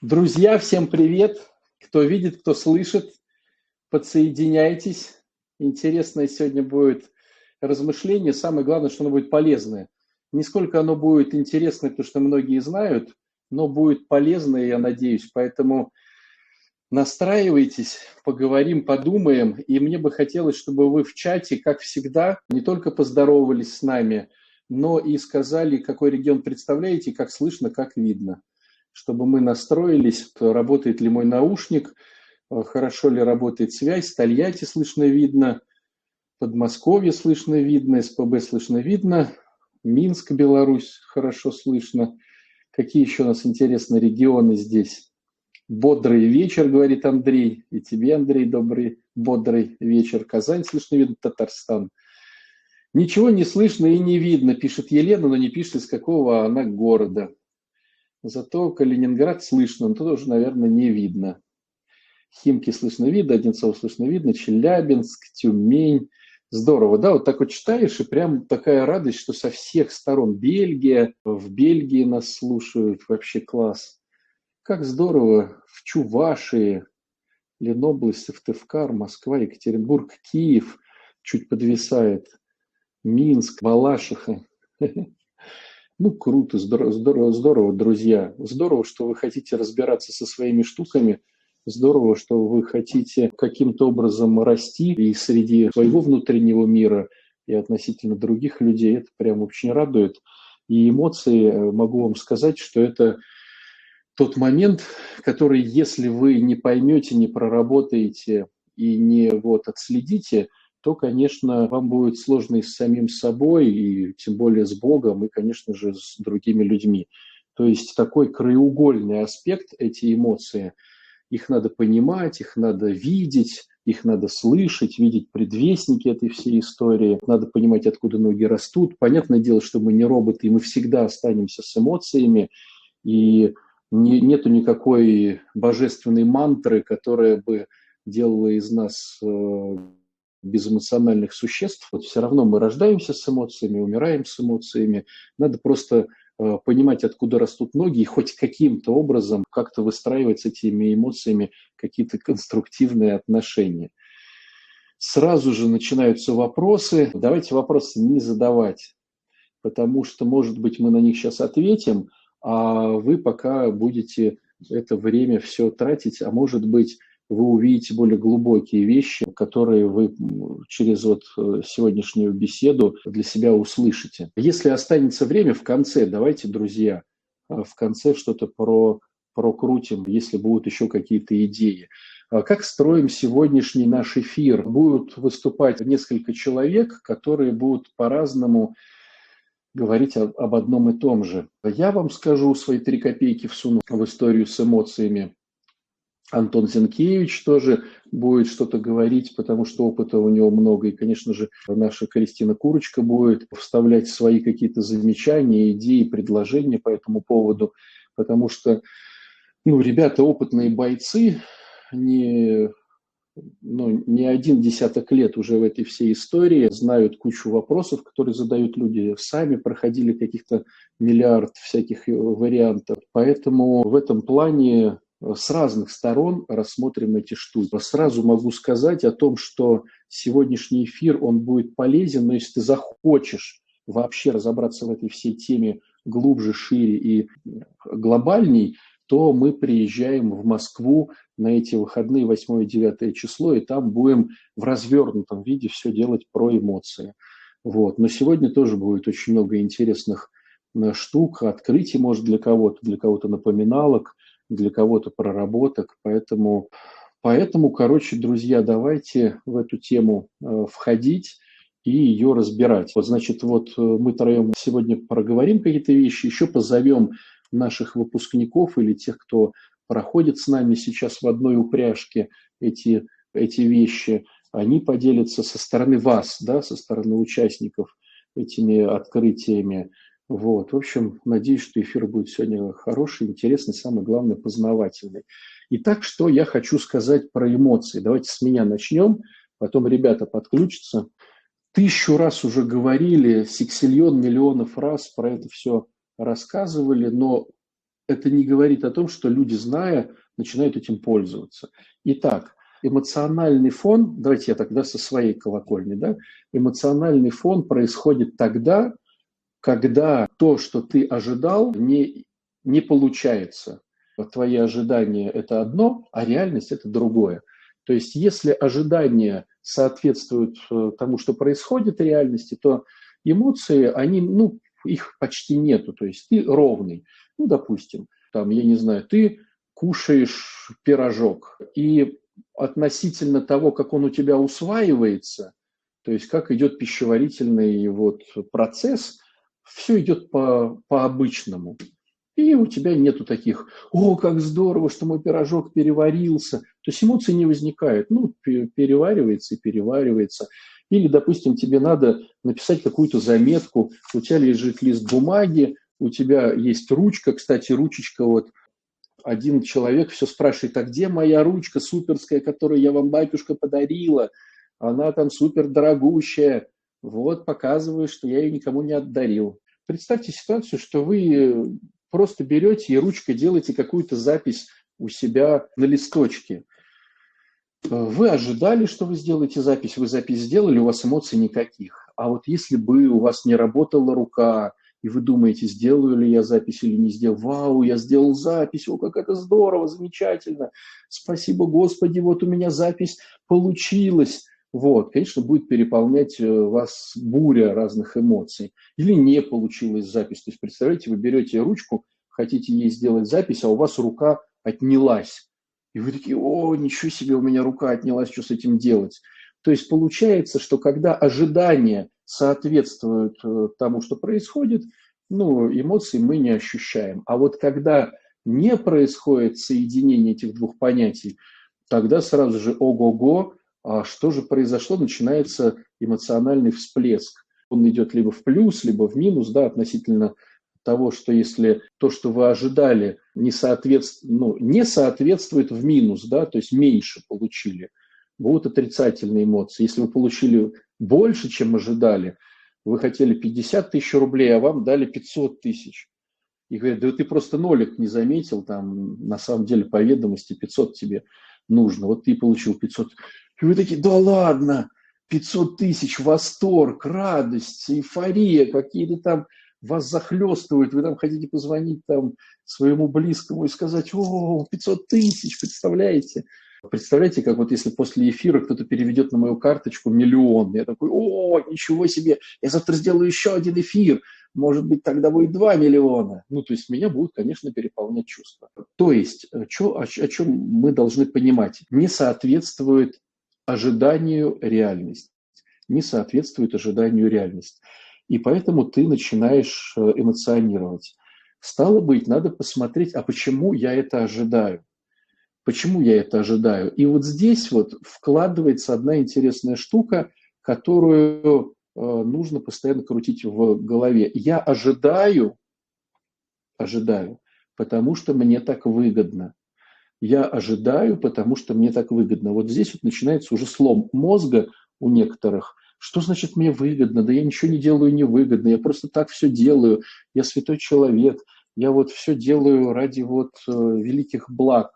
Друзья, всем привет! Кто видит, кто слышит, подсоединяйтесь. Интересное сегодня будет размышление. Самое главное, что оно будет полезное. Не сколько оно будет интересное, потому что многие знают, но будет полезное, я надеюсь. Поэтому настраивайтесь, поговорим, подумаем. И мне бы хотелось, чтобы вы в чате, как всегда, не только поздоровались с нами, но и сказали, какой регион представляете, как слышно, как видно чтобы мы настроились, работает ли мой наушник, э, хорошо ли работает связь, Тольятти слышно видно, Подмосковье слышно видно, СПБ слышно видно, Минск, Беларусь хорошо слышно. Какие еще у нас интересные регионы здесь? Бодрый вечер, говорит Андрей. И тебе, Андрей, добрый, бодрый вечер. Казань слышно видно, Татарстан. Ничего не слышно и не видно, пишет Елена, но не пишет, из какого она города. Зато Калининград слышно, но тоже, наверное, не видно. Химки слышно видно, Одинцов слышно видно, Челябинск, Тюмень. Здорово, да, вот так вот читаешь, и прям такая радость, что со всех сторон Бельгия, в Бельгии нас слушают, вообще класс. Как здорово, в Чувашии, Ленобласть, Автывкар, Москва, Екатеринбург, Киев чуть подвисает, Минск, Балашиха. Ну, круто, здорово, здорово, друзья. Здорово, что вы хотите разбираться со своими штуками. Здорово, что вы хотите каким-то образом расти и среди своего внутреннего мира, и относительно других людей. Это прям очень радует. И эмоции, э, могу вам сказать, что это тот момент, который, если вы не поймете, не проработаете и не вот отследите, то, конечно, вам будет сложно и с самим собой, и тем более с Богом, и, конечно же, с другими людьми. То есть такой краеугольный аспект, эти эмоции, их надо понимать, их надо видеть, их надо слышать, видеть предвестники этой всей истории, надо понимать, откуда ноги растут. Понятное дело, что мы не роботы, и мы всегда останемся с эмоциями, и не, нету никакой божественной мантры, которая бы делала из нас э, безэмоциональных существ, вот все равно мы рождаемся с эмоциями, умираем с эмоциями. Надо просто э, понимать, откуда растут ноги, и хоть каким-то образом как-то выстраивать с этими эмоциями какие-то конструктивные отношения. Сразу же начинаются вопросы. Давайте вопросы не задавать, потому что, может быть, мы на них сейчас ответим, а вы пока будете это время все тратить, а может быть, вы увидите более глубокие вещи, которые вы через вот э, сегодняшнюю беседу для себя услышите. Если останется время в конце, давайте, друзья, э, в конце что-то про прокрутим, если будут еще какие-то идеи. А как строим сегодняшний наш эфир? Будут выступать несколько человек, которые будут по-разному говорить об одном и том же. Я вам скажу свои три копейки всуну в историю с эмоциями. Антон Зинкевич тоже будет что-то говорить, потому что опыта у него много. И, конечно же, наша Кристина Курочка будет вставлять свои какие-то замечания, идеи, предложения по этому поводу, потому что, ну, ребята опытные бойцы, не, ну, не один десяток лет уже в этой всей истории, знают кучу вопросов, которые задают люди, сами проходили каких-то миллиард всяких вариантов. Поэтому в этом плане с разных сторон рассмотрим эти штуки. Сразу могу сказать о том, что сегодняшний эфир, он будет полезен, но если ты захочешь вообще разобраться в этой всей теме глубже, шире и глобальней, то мы приезжаем в Москву на эти выходные 8 и 9 число, и там будем в развернутом виде все делать про эмоции. Вот. Но сегодня тоже будет очень много интересных э, штук, открытий, может, для кого-то, для кого-то напоминалок, для кого-то проработок. Поэтому, поэтому, короче, друзья, давайте в эту тему э, входить и ее разбирать. Вот, значит, вот э, мы троем сегодня проговорим какие-то вещи, еще позовем наших выпускников или тех, кто проходит с нами сейчас в одной упряжке эти, эти вещи, они поделятся со стороны вас, да, со стороны участников этими открытиями. Вот, в общем, надеюсь, что эфир будет сегодня хороший, интересный, самое главное, познавательный. Итак, что я хочу сказать про эмоции. Давайте с меня начнем, потом ребята подключатся. Тысячу раз уже говорили, сексильон, миллионов раз про это все рассказывали, но это не говорит о том, что люди, зная, начинают этим пользоваться. Итак, эмоциональный фон, давайте я тогда со своей колокольни, да, эмоциональный фон происходит тогда, когда то, что ты ожидал, не, не получается. Твои ожидания – это одно, а реальность – это другое. То есть если ожидания соответствуют э, тому, что происходит в реальности, то эмоции, они, ну, их почти нету. То есть ты ровный. Ну, допустим, там, я не знаю, ты кушаешь пирожок, и относительно того, как он у тебя усваивается, то есть как идет пищеварительный вот процесс, все идет по, по обычному. И у тебя нету таких, о, как здорово, что мой пирожок переварился. То есть эмоций не возникает. Ну, переваривается и переваривается. Или, допустим, тебе надо написать какую-то заметку, у тебя лежит лист бумаги, у тебя есть ручка, кстати, ручечка вот один человек все спрашивает, а где моя ручка суперская, которую я вам, батюшка, подарила? Она там супер дорогущая. Вот, показываю, что я ее никому не отдарил. Представьте ситуацию, что вы просто берете и ручкой делаете какую-то запись у себя на листочке. Вы ожидали, что вы сделаете запись, вы запись сделали, у вас эмоций никаких. А вот если бы у вас не работала рука, и вы думаете, сделаю ли я запись или не сделаю. Вау, я сделал запись, о, как это здорово, замечательно. Спасибо, Господи, вот у меня запись получилась. Вот, конечно, будет переполнять э, вас буря разных эмоций. Или не получилась запись. То есть, представляете, вы берете ручку, хотите ей сделать запись, а у вас рука отнялась. И вы такие, о, ничего себе, у меня рука отнялась, что с этим делать? То есть получается, что когда ожидания соответствуют э, тому, что происходит, ну, эмоций мы не ощущаем. А вот когда не происходит соединение этих двух понятий, тогда сразу же ого-го, что же произошло, начинается эмоциональный всплеск. Он идет либо в плюс, либо в минус, да, относительно того, что если то, что вы ожидали, не, соответствует, ну, не соответствует в минус, да, то есть меньше получили, будут отрицательные эмоции. Если вы получили больше, чем ожидали, вы хотели 50 тысяч рублей, а вам дали 500 тысяч. И говорят, да ты просто нолик не заметил, там на самом деле по ведомости 500 тебе нужно. Вот ты получил 500. И вы такие, да ладно, 500 тысяч, восторг, радость, эйфория, какие-то там вас захлестывают, вы там хотите позвонить там своему близкому и сказать, о, 500 тысяч, представляете? Представляете, как вот если после эфира кто-то переведет на мою карточку миллион, я такой, о, ничего себе, я завтра сделаю еще один эфир, может быть, тогда будет 2 миллиона. Ну, то есть меня будут, конечно, переполнять чувства. То есть, э, чё, о, о чем мы должны понимать? Не соответствует ожиданию реальность. Не соответствует ожиданию реальность. И поэтому ты начинаешь э, эмоционировать. Стало быть, надо посмотреть, а почему я это ожидаю? Почему я это ожидаю? И вот здесь вот вкладывается одна интересная штука, которую э, нужно постоянно крутить в голове. Я ожидаю, ожидаю, потому что мне так выгодно. Я ожидаю, потому что мне так выгодно. Вот здесь вот начинается уже слом мозга у некоторых. Что значит мне выгодно? Да я ничего не делаю невыгодно, я просто так все делаю. Я святой человек, я вот все делаю ради вот э, великих благ.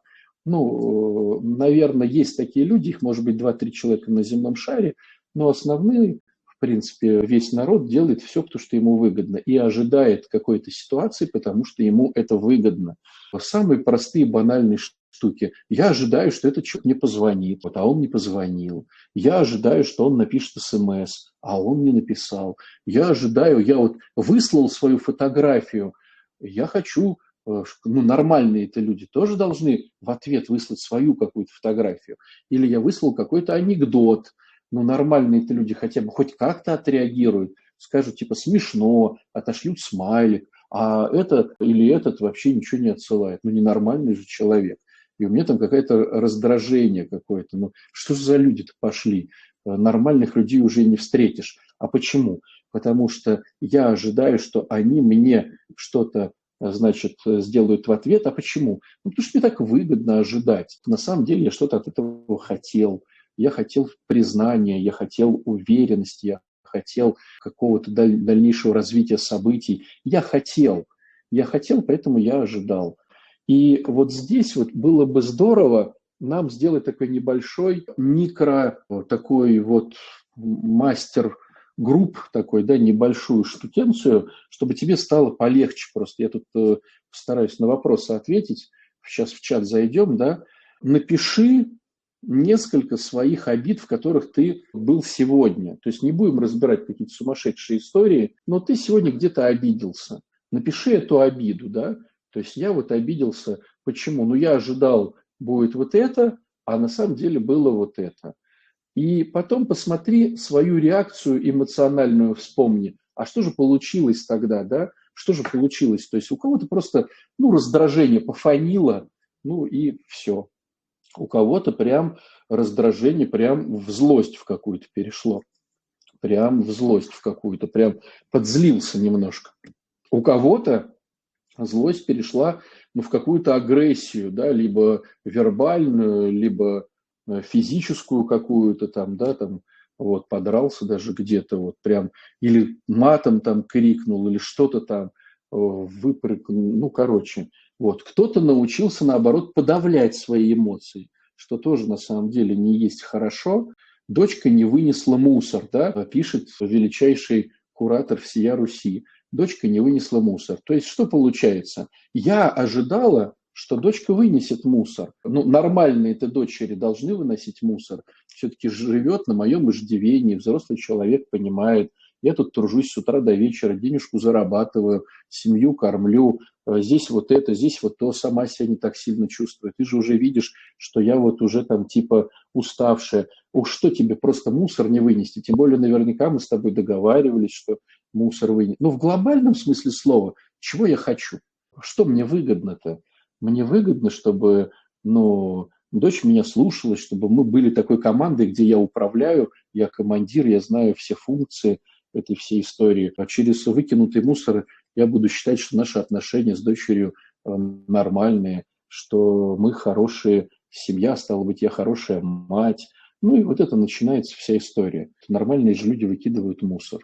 Ну, наверное, есть такие люди, их может быть 2-3 человека на земном шаре, но основные, в принципе, весь народ делает все, потому что ему выгодно, и ожидает какой-то ситуации, потому что ему это выгодно. Самые простые банальные штуки. Я ожидаю, что этот человек мне позвонит, вот, а он не позвонил. Я ожидаю, что он напишет смс, а он не написал. Я ожидаю, я вот выслал свою фотографию, я хочу Э, ну, нормальные это люди тоже должны в ответ выслать свою какую-то фотографию. Или я выслал какой-то анекдот. Ну, нормальные это люди хотя бы хоть как-то отреагируют, скажут типа смешно, отошлют смайлик, а этот или этот вообще ничего не отсылает. Ну, ненормальный же человек. И у меня там какое-то раздражение какое-то. Ну, что же за люди-то пошли? Э, нормальных людей уже не встретишь. А почему? Потому что я ожидаю, что они мне что-то значит, сделают в ответ. А почему? Ну, потому что мне так выгодно ожидать. На самом деле я что-то от этого хотел. Я хотел признания, я хотел уверенности, я хотел какого-то даль- дальнейшего развития событий. Я хотел. Я хотел, поэтому я ожидал. И вот здесь вот было бы здорово нам сделать такой небольшой микро, такой вот мастер групп такой, да, небольшую штукенцию, чтобы тебе стало полегче просто. Я тут э, постараюсь на вопросы ответить. Сейчас в чат зайдем, да. Напиши несколько своих обид, в которых ты был сегодня. То есть не будем разбирать какие-то сумасшедшие истории, но ты сегодня где-то обиделся. Напиши эту обиду, да. То есть я вот обиделся. Почему? Ну, я ожидал, будет вот это, а на самом деле было вот это. И потом посмотри свою реакцию эмоциональную, вспомни. А что же получилось тогда, да? Что же получилось? То есть у кого-то просто, ну, раздражение пофанило, ну и все. У кого-то прям раздражение прям в злость в какую-то перешло. Прям в злость в какую-то, прям подзлился немножко. У кого-то злость перешла ну, в какую-то агрессию, да, либо вербальную, либо э, физическую какую-то там, да, там, вот, подрался даже где-то, вот, прям, или матом там крикнул, или что-то там, э, выпрыгнул, ну, короче, вот, кто-то научился, наоборот, подавлять свои эмоции, что тоже на самом деле не есть хорошо. Дочка не вынесла мусор, да, пишет величайший куратор всея Руси дочка не вынесла мусор. То есть что получается? Я ожидала, что дочка вынесет мусор. Ну, нормальные-то дочери должны выносить мусор. Все-таки живет на моем иждивении, взрослый человек понимает. Я тут тружусь с утра до вечера, денежку зарабатываю, семью кормлю, э, здесь вот это, здесь вот то, сама себя не так сильно чувствую. Ты же уже видишь, что я вот уже там типа уставшая. Уж что тебе просто мусор не вынести? Тем более наверняка мы с тобой договаривались, что мусор вынести. Но в глобальном смысле слова, чего я хочу? Что мне выгодно-то? Мне выгодно, чтобы ну, дочь меня слушалась, чтобы мы были такой командой, где я управляю, я командир, я знаю все функции этой всей истории. А через выкинутый мусор я буду считать, что наши отношения с дочерью э, нормальные, что мы хорошие семья, стало быть, я хорошая мать. Ну и вот это начинается вся история. Нормальные же люди выкидывают мусор.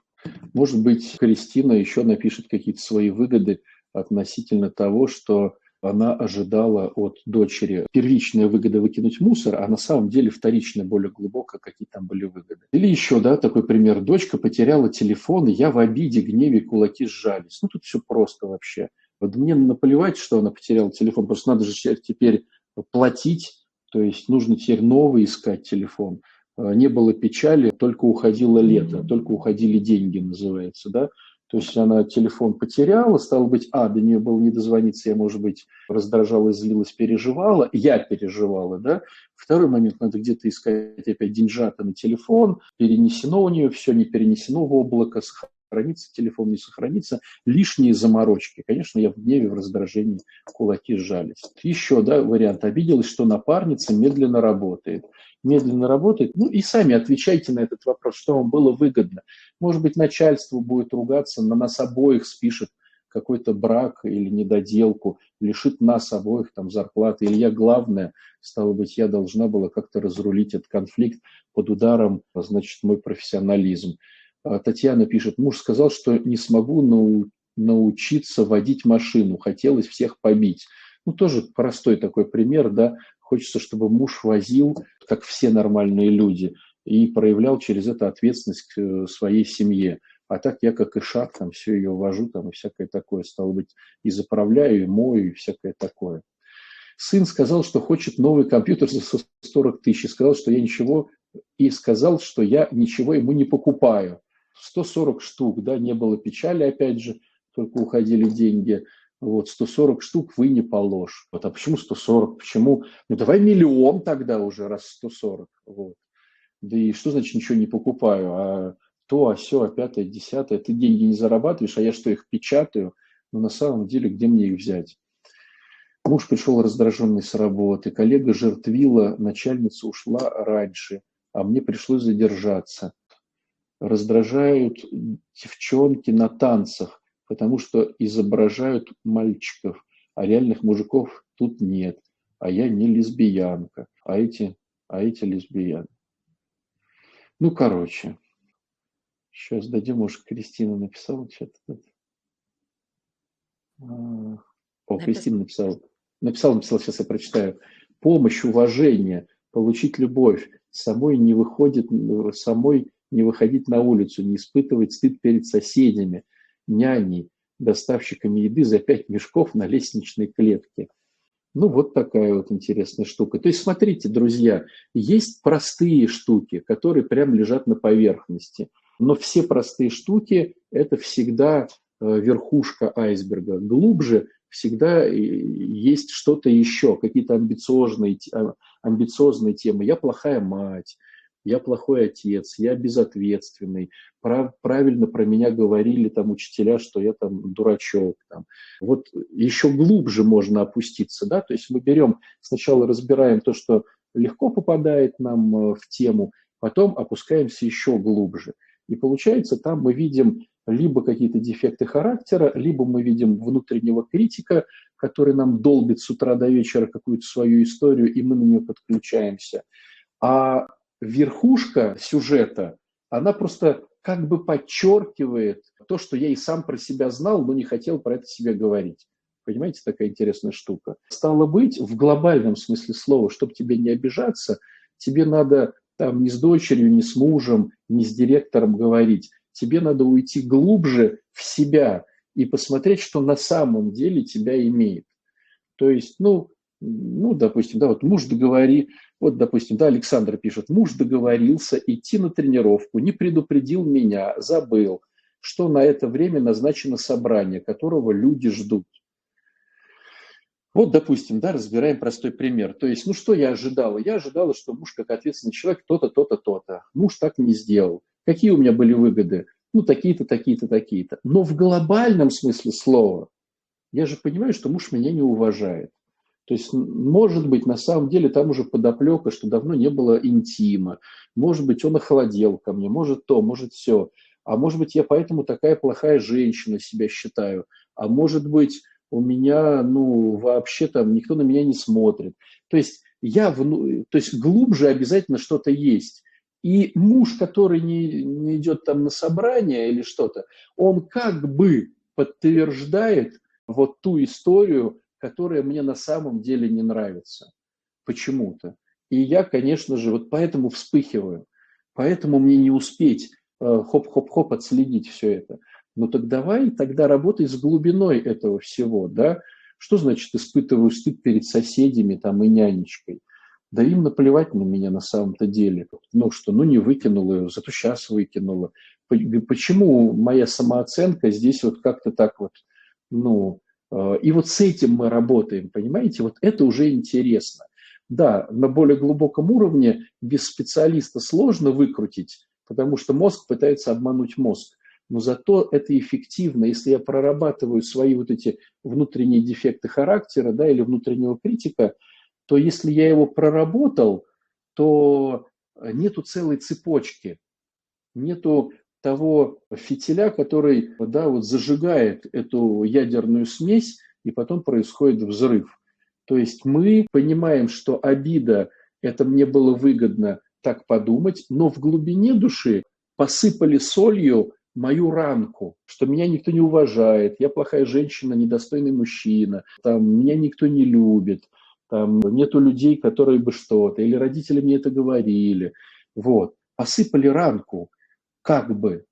Может быть, Кристина еще напишет какие-то свои выгоды относительно того, что она ожидала от дочери первичная выгода выкинуть мусор, а на самом деле вторичная более глубоко, какие там были выгоды. Или еще, да, такой пример. Дочка потеряла телефон, я в обиде, гневе, кулаки сжались. Ну, тут все просто вообще. Вот мне наплевать, что она потеряла телефон, просто надо же теперь платить, то есть нужно теперь новый искать телефон. Э, не было печали, только уходило лето, только уходили деньги, называется, да. То есть она телефон потеряла, стало быть, а, до нее было не дозвониться, я, может быть, раздражалась, злилась, переживала, я переживала, да. Второй момент, надо где-то искать опять деньжата на телефон, перенесено у нее все, не перенесено в облако, сохранится телефон, не сохранится, лишние заморочки. Конечно, я в гневе, в раздражении кулаки сжались. Еще, да, вариант, обиделась, что напарница медленно работает медленно работает. Ну и сами отвечайте на этот вопрос, что вам было выгодно. Может быть, начальство будет ругаться, на нас обоих спишет какой-то брак или недоделку, лишит нас обоих там зарплаты, или я главное, стало быть, я должна была как-то разрулить этот конфликт под ударом, значит, мой профессионализм. А Татьяна пишет, муж сказал, что не смогу нау научиться водить машину, хотелось всех побить. Ну, тоже простой такой пример, да, Хочется, чтобы муж возил, как все нормальные люди, и проявлял через это ответственность к э, своей семье. А так я как и шаг там все ее вожу там и всякое такое, стало быть, и заправляю, и мою, и всякое такое. Сын сказал, что хочет новый компьютер за 40 тысяч, и сказал, что я ничего, и сказал, что я ничего ему не покупаю. 140 штук, да, не было печали, опять же, только уходили деньги. Вот, 140 штук вы не положь. Вот, а почему 140? Почему? Ну, давай миллион тогда уже, раз 140. Вот. Да и что значит ничего не покупаю? А то, а все, а пятое, десятое. Ты деньги не зарабатываешь, а я что, их печатаю? Но на самом деле, где мне их взять? Муж пришел раздраженный с работы, коллега жертвила, начальница ушла раньше, а мне пришлось задержаться. Раздражают девчонки на танцах потому что изображают мальчиков, а реальных мужиков тут нет. А я не лесбиянка, а эти, а эти лесбияны. Ну, короче, сейчас дадим, может, Кристина написала что-то. А, о, Кристина написала. написал, написал, сейчас я прочитаю. Помощь, уважение, получить любовь, самой не выходит, самой не выходить на улицу, не испытывать стыд перед соседями, няней, доставщиками еды за пять мешков на лестничной клетке. Ну, вот такая вот интересная штука. То есть, смотрите, друзья, есть простые штуки, которые прям лежат на поверхности. Но все простые штуки – это всегда э, верхушка айсберга. Глубже всегда есть что-то еще, какие-то амбициозные, а, амбициозные темы. Я плохая мать, я плохой отец, я безответственный, прав, правильно про меня говорили там учителя, что я там дурачок. Там. Вот еще глубже можно опуститься, да, то есть мы берем, сначала разбираем то, что легко попадает нам э, в тему, потом опускаемся еще глубже. И получается, там мы видим либо какие-то дефекты характера, либо мы видим внутреннего критика, который нам долбит с утра до вечера какую-то свою историю, и мы на нее подключаемся. А верхушка сюжета, она просто как бы подчеркивает то, что я и сам про себя знал, но не хотел про это себе говорить. Понимаете, такая интересная штука. Стало быть, в глобальном смысле слова, чтобы тебе не обижаться, тебе надо там ни с дочерью, ни с мужем, ни с директором говорить. Тебе надо уйти глубже в себя и посмотреть, что на самом деле тебя имеет. То есть, ну, ну, допустим, да, вот муж договори, вот, допустим, да, Александр пишет, муж договорился идти на тренировку, не предупредил меня, забыл, что на это время назначено собрание, которого люди ждут. Вот, допустим, да, разбираем простой пример. То есть, ну что я ожидала? Я ожидала, что муж как ответственный человек то-то, то-то, то-то. Муж так не сделал. Какие у меня были выгоды? Ну, такие-то, такие-то, такие-то. Но в глобальном смысле слова я же понимаю, что муж меня не уважает. То есть, может быть, на самом деле там уже подоплека, что давно не было интима. Может быть, он охладел ко мне, может то, может все. А может быть, я поэтому такая плохая женщина себя считаю. А может быть, у меня, ну, вообще там никто на меня не смотрит. То есть, я, вну... то есть глубже обязательно что-то есть. И муж, который не, не идет там на собрание или что-то, он как бы подтверждает вот ту историю, которая мне на самом деле не нравится почему-то. И я, конечно же, вот поэтому вспыхиваю. Поэтому мне не успеть э, хоп-хоп-хоп отследить все это. Ну так давай тогда работай с глубиной этого всего, да? Что значит испытываю стыд перед соседями там и нянечкой? Да им наплевать на меня на самом-то деле. Ну что, ну не выкинула зато сейчас выкинула. Почему моя самооценка здесь вот как-то так вот, ну, и вот с этим мы работаем, понимаете? Вот это уже интересно. Да, на более глубоком уровне без специалиста сложно выкрутить, потому что мозг пытается обмануть мозг. Но зато это эффективно, если я прорабатываю свои вот эти внутренние дефекты характера да, или внутреннего критика, то если я его проработал, то нету целой цепочки, нету того фитиля, который да, вот зажигает эту ядерную смесь, и потом происходит взрыв. То есть мы понимаем, что обида – это мне было выгодно так подумать, но в глубине души посыпали солью мою ранку, что меня никто не уважает, я плохая женщина, недостойный мужчина, там, меня никто не любит, там, нету людей, которые бы что-то, или родители мне это говорили. Вот. Посыпали ранку как бы.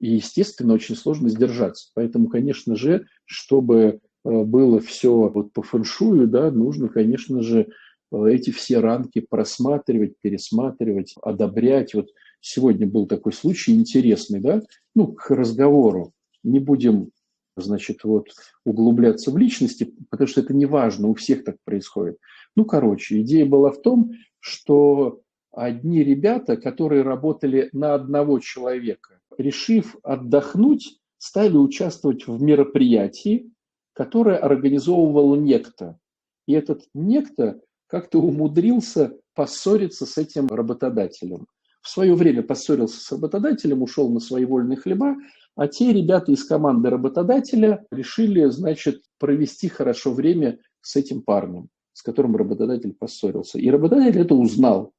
И, естественно, очень сложно сдержаться. Поэтому, конечно же, чтобы э, было все вот по фэншую, да, нужно, конечно же, э, эти все рамки просматривать, пересматривать, одобрять. Вот сегодня был такой случай интересный, да, ну, к разговору. Не будем, значит, вот углубляться в личности, потому что это не важно, у всех так происходит. Ну, короче, идея была в том, что одни ребята, которые работали на одного человека, решив отдохнуть, стали участвовать в мероприятии, которое организовывал некто. И этот некто как-то умудрился поссориться с этим работодателем. В свое время поссорился с работодателем, ушел на свои вольные хлеба, а те ребята из команды работодателя решили, значит, провести хорошо время с этим парнем, с которым работодатель поссорился. И работодатель это узнал.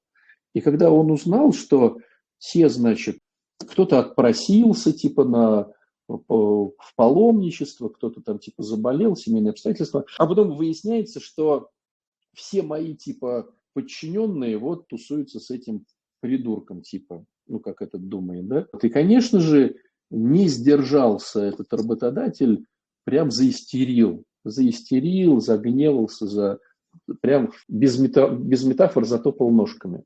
И когда он узнал, что те, значит, кто-то отпросился типа на в паломничество, кто-то там типа заболел, семейные обстоятельства. А потом выясняется, что все мои типа подчиненные вот тусуются с этим придурком типа, ну как этот думает, да? И, конечно же, не сдержался этот работодатель, прям заистерил, заистерил, загневался, за, прям без, мета, без метафор затопал ножками.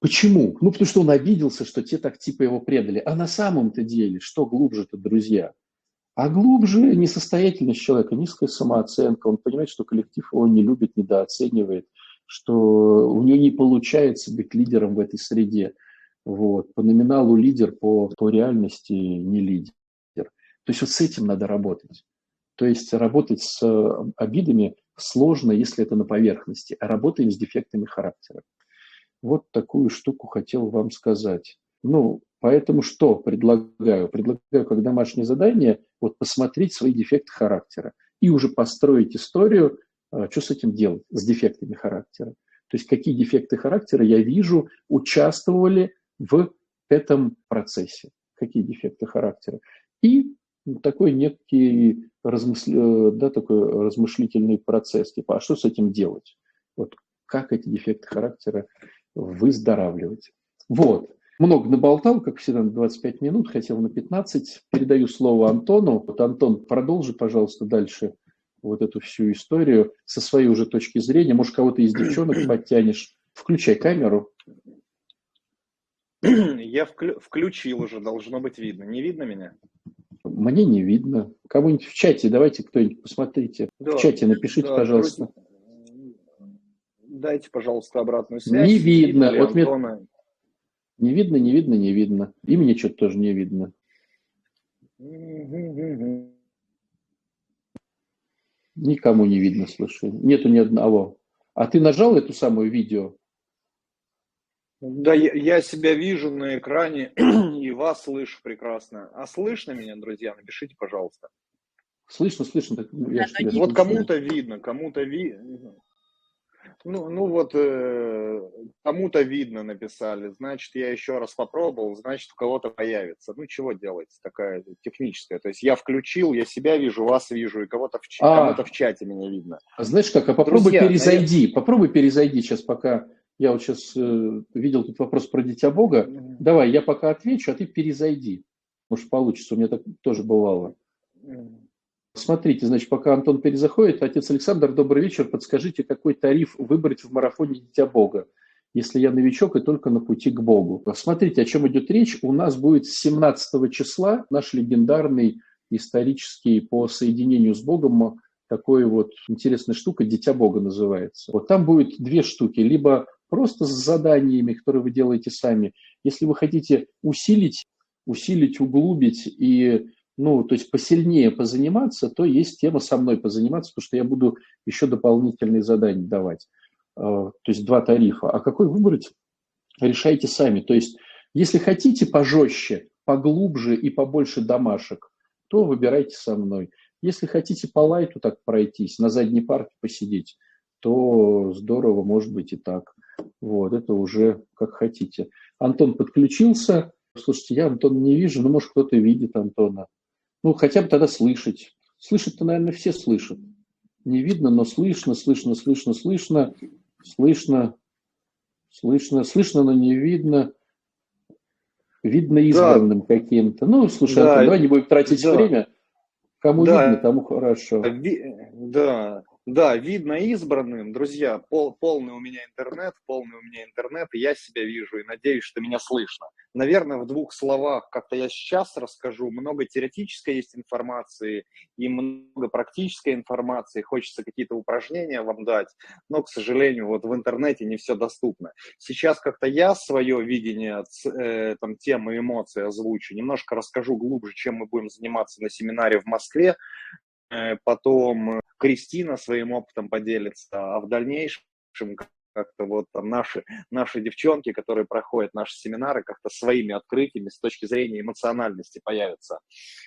Почему? Ну, потому что он обиделся, что те так типа его предали. А на самом-то деле, что глубже-то, друзья? А глубже несостоятельность человека, низкая самооценка. Он понимает, что коллектив его не любит, недооценивает, что у него не получается быть лидером в этой среде. Вот. По номиналу лидер, по, по реальности не лидер. То есть вот с этим надо работать. То есть работать с обидами сложно, если это на поверхности, а работаем с дефектами характера. Вот такую штуку хотел вам сказать. Ну, поэтому что предлагаю? Предлагаю как домашнее задание вот посмотреть свои дефекты характера и уже построить историю, а, что с этим делать, с дефектами характера. То есть какие дефекты характера я вижу, участвовали в этом процессе, какие дефекты характера. И такой некий размысл... да, такой размышлительный процесс, типа, а что с этим делать? Вот как эти дефекты характера выздоравливать. Вот. Много наболтал, как всегда, на 25 минут, хотел на 15. Передаю слово Антону. Вот, Антон, продолжи, пожалуйста, дальше вот эту всю историю со своей уже точки зрения. Может, кого-то из девчонок подтянешь. Включай камеру. Я вклю- включил уже, должно быть видно. Не видно меня? Мне не видно. Кого-нибудь в чате, давайте кто-нибудь посмотрите. Да, в чате напишите, да, пожалуйста. Друзья, дайте, пожалуйста, обратную связь. Не видно. Вот мне... Не видно, не видно, не видно. И мне что-то тоже не видно. Никому не видно, слышу. Нету ни одного. А ты нажал эту самую видео? Да, я, я себя вижу на экране и вас слышу прекрасно. А слышно меня, друзья? Напишите, пожалуйста. Слышно, слышно. Так, я да, вот кому-то видно, кому-то видно. Ну, ну вот э, кому-то видно написали, значит, я еще раз попробовал, значит, у кого-то появится. Ну, чего делать, такая техническая. То есть я включил, я себя вижу, вас вижу, и кого-то в, а, кому-то в чате меня видно. А знаешь как, а попробуй Друзья, перезайди, наверное... попробуй перезайди сейчас пока. Я вот сейчас э, видел тут вопрос про Дитя Бога. Mm-hmm. Давай, я пока отвечу, а ты перезайди. Может, получится. У меня так тоже бывало. Mm-hmm. Смотрите, значит, пока Антон перезаходит, отец Александр, добрый вечер. Подскажите, какой тариф выбрать в марафоне Дитя Бога, если я новичок и только на пути к Богу? Смотрите, о чем идет речь. У нас будет 17 числа наш легендарный исторический по соединению с Богом такой вот интересная штука, Дитя Бога называется. Вот там будет две штуки, либо просто с заданиями, которые вы делаете сами. Если вы хотите усилить, усилить, углубить и ну, то есть посильнее позаниматься, то есть тема со мной позаниматься, потому что я буду еще дополнительные задания давать. А, то есть два тарифа. А какой выбрать, решайте сами. То есть если хотите пожестче, поглубже и побольше домашек, то выбирайте со мной. Если хотите по лайту так пройтись, на задней парке посидеть, то здорово, может быть и так. Вот, это уже как хотите. Антон подключился. Слушайте, я Антона не вижу, но может кто-то видит Антона. Ну, хотя бы тогда слышать. Слышать-то, наверное, все слышат. Не видно, но слышно, слышно, слышно, слышно, слышно, слышно, слышно, но не видно. Видно избранным да. каким-то. Ну, слушай, да. Антон, давай не будем тратить да. время. Кому да. видно, тому хорошо. Да, да, видно избранным. Друзья, пол, полный у меня интернет, полный у меня интернет, и я себя вижу, и надеюсь, что меня слышно. Наверное, в двух словах как-то я сейчас расскажу. Много теоретической есть информации и много практической информации. Хочется какие-то упражнения вам дать, но, к сожалению, вот в интернете не все доступно. Сейчас как-то я свое видение э, там, темы эмоций озвучу, немножко расскажу глубже, чем мы будем заниматься на семинаре в Москве. Э, потом Кристина своим опытом поделится, а в дальнейшем как-то вот там наши, наши девчонки, которые проходят наши семинары, как-то своими открытиями с точки зрения эмоциональности появятся.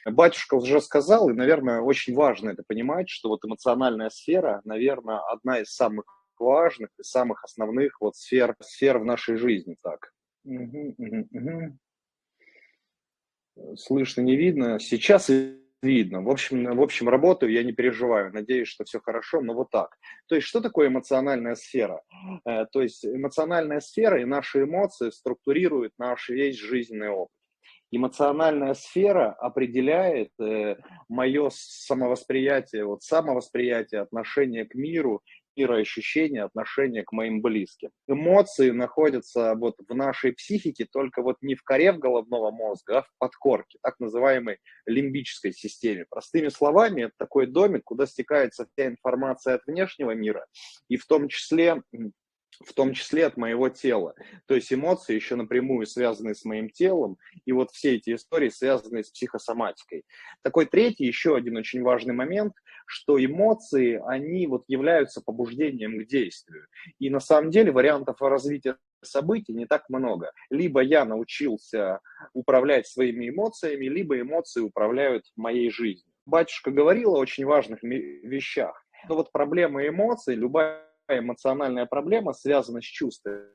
Батюшка уже сказал, и, наверное, очень важно это понимать, что вот эмоциональная сфера, наверное, одна из самых важных и самых основных вот сфер, сфер в нашей жизни. Так. Угу, угу, угу. Слышно, не видно. Сейчас видно. В общем, в общем, работаю, я не переживаю, надеюсь, что все хорошо, но вот так. То есть, что такое эмоциональная сфера? Э, то есть, эмоциональная сфера и наши эмоции структурируют наш весь жизненный опыт. Эмоциональная сфера определяет э, мое самовосприятие, вот самовосприятие, отношение к миру мироощущение, отношение к моим близким. Эмоции находятся вот в нашей психике только вот не в коре в головного мозга, а в подкорке, так называемой лимбической системе. Простыми словами, это такой домик, куда стекается вся информация от внешнего мира, и в том числе в том числе от моего тела. То есть эмоции еще напрямую связаны с моим телом, и вот все эти истории связаны с психосоматикой. Такой третий, еще один очень важный момент, что эмоции, они вот являются побуждением к действию. И на самом деле вариантов развития событий не так много. Либо я научился управлять своими эмоциями, либо эмоции управляют моей жизнью. Батюшка говорил о очень важных вещах. Но вот проблема эмоций, любая эмоциональная проблема связана с чувствами,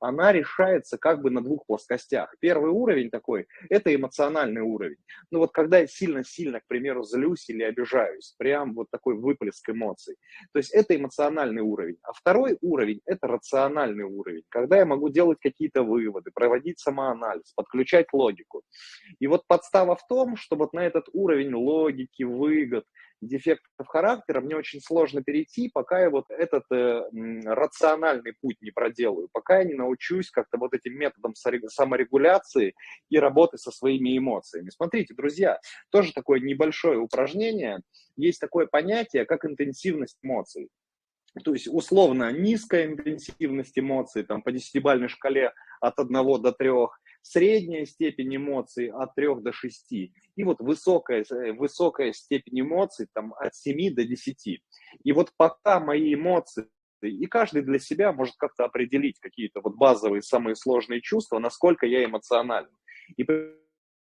она решается как бы на двух плоскостях. Первый уровень такой – это эмоциональный уровень. Ну вот когда я сильно-сильно, к примеру, злюсь или обижаюсь, прям вот такой выплеск эмоций. То есть это эмоциональный уровень. А второй уровень – это рациональный уровень, когда я могу делать какие-то выводы, проводить самоанализ, подключать логику. И вот подстава в том, что вот на этот уровень логики, выгод, дефектов характера мне очень сложно перейти, пока я вот этот э, рациональный путь не проделаю, пока я не научусь как-то вот этим методом саморегуляции и работы со своими эмоциями. Смотрите, друзья, тоже такое небольшое упражнение. Есть такое понятие, как интенсивность эмоций. То есть условно низкая интенсивность эмоций, там по десятибальной шкале от 1 до 3, средняя степень эмоций от 3 до 6, и вот высокая, э, высокая степень эмоций там, от 7 до 10. И вот пока мои эмоции и каждый для себя может как-то определить какие-то вот базовые, самые сложные чувства, насколько я эмоционален. И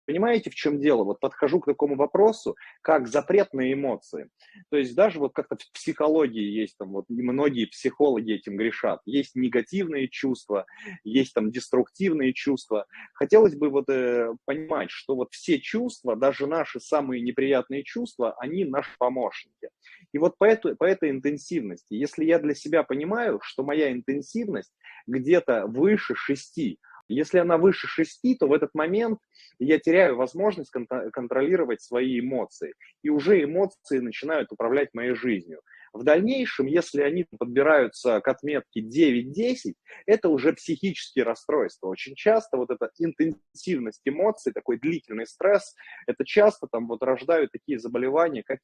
Понимаете, в чем дело? Вот подхожу к такому вопросу, как запретные эмоции. То есть даже вот как-то в психологии есть там вот многие психологи этим грешат. Есть негативные чувства, есть там деструктивные чувства. Хотелось бы вот э, понимать, что вот все чувства, даже наши самые неприятные чувства, они наши помощники. И вот по этой, по этой интенсивности, если я для себя понимаю, что моя интенсивность где-то выше шести, если она выше 6, то в этот момент я теряю возможность контролировать свои эмоции. И уже эмоции начинают управлять моей жизнью. В дальнейшем, если они подбираются к отметке 9-10, это уже психические расстройства. Очень часто вот эта интенсивность эмоций, такой длительный стресс, это часто там вот рождают такие заболевания, как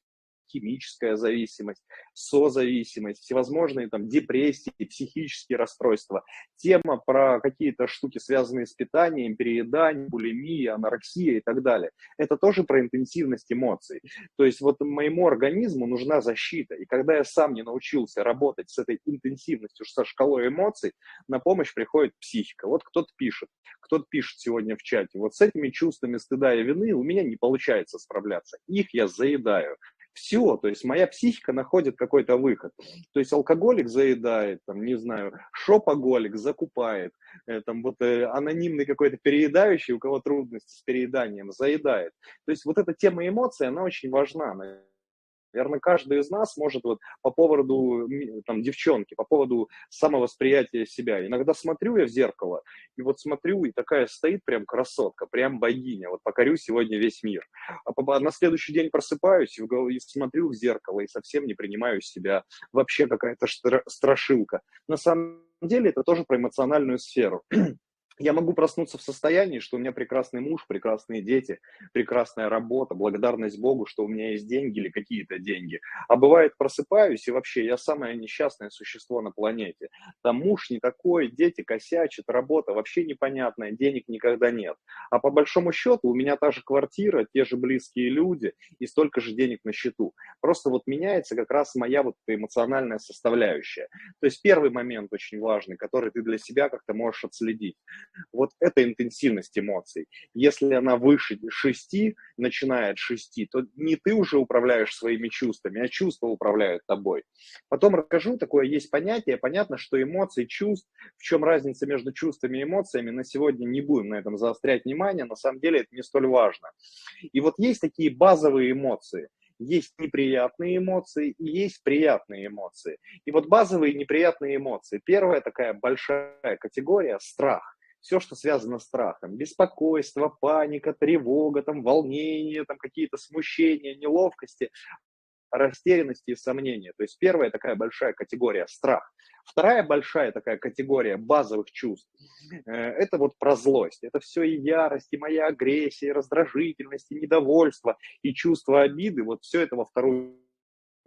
химическая зависимость, созависимость, всевозможные там депрессии, психические расстройства. Тема про какие-то штуки, связанные с питанием, перееданием, булимия, анорексия и так далее. Это тоже про интенсивность эмоций. То есть вот моему организму нужна защита. И когда я сам не научился работать с этой интенсивностью, со шкалой эмоций, на помощь приходит психика. Вот кто-то пишет, кто-то пишет сегодня в чате, вот с этими чувствами стыда и вины у меня не получается справляться. Их я заедаю все, то есть моя психика находит какой-то выход. То есть алкоголик заедает, там, не знаю, шопоголик закупает, э, там вот э, анонимный какой-то переедающий, у кого трудности с перееданием, заедает. То есть вот эта тема эмоций, она очень важна, Наверное, каждый из нас может вот по поводу там, девчонки, по поводу самовосприятия себя. Иногда смотрю я в зеркало, и вот смотрю, и такая стоит прям красотка, прям богиня, вот покорю сегодня весь мир. А на следующий день просыпаюсь и, смотрю в зеркало, и совсем не принимаю себя. Вообще какая-то страшилка. На самом деле это тоже про эмоциональную сферу я могу проснуться в состоянии, что у меня прекрасный муж, прекрасные дети, прекрасная работа, благодарность Богу, что у меня есть деньги или какие-то деньги. А бывает, просыпаюсь, и вообще я самое несчастное существо на планете. Там муж не такой, дети косячат, работа вообще непонятная, денег никогда нет. А по большому счету у меня та же квартира, те же близкие люди и столько же денег на счету. Просто вот меняется как раз моя вот эмоциональная составляющая. То есть первый момент очень важный, который ты для себя как-то можешь отследить. Вот это интенсивность эмоций. Если она выше шести, начинает шести, то не ты уже управляешь своими чувствами, а чувства управляют тобой. Потом расскажу, такое есть понятие, понятно, что эмоции, чувств, в чем разница между чувствами и эмоциями, на сегодня не будем на этом заострять внимание, на самом деле это не столь важно. И вот есть такие базовые эмоции – есть неприятные эмоции и есть приятные эмоции. И вот базовые неприятные эмоции. Первая такая большая категория – страх. Все, что связано с страхом. Беспокойство, паника, тревога, там, волнение, там, какие-то смущения, неловкости растерянности и сомнения. То есть первая такая большая категория – страх. Вторая большая такая категория базовых чувств э, – это вот про злость. Это все и ярость, и моя агрессия, и раздражительность, и недовольство, и чувство обиды. Вот все это во вторую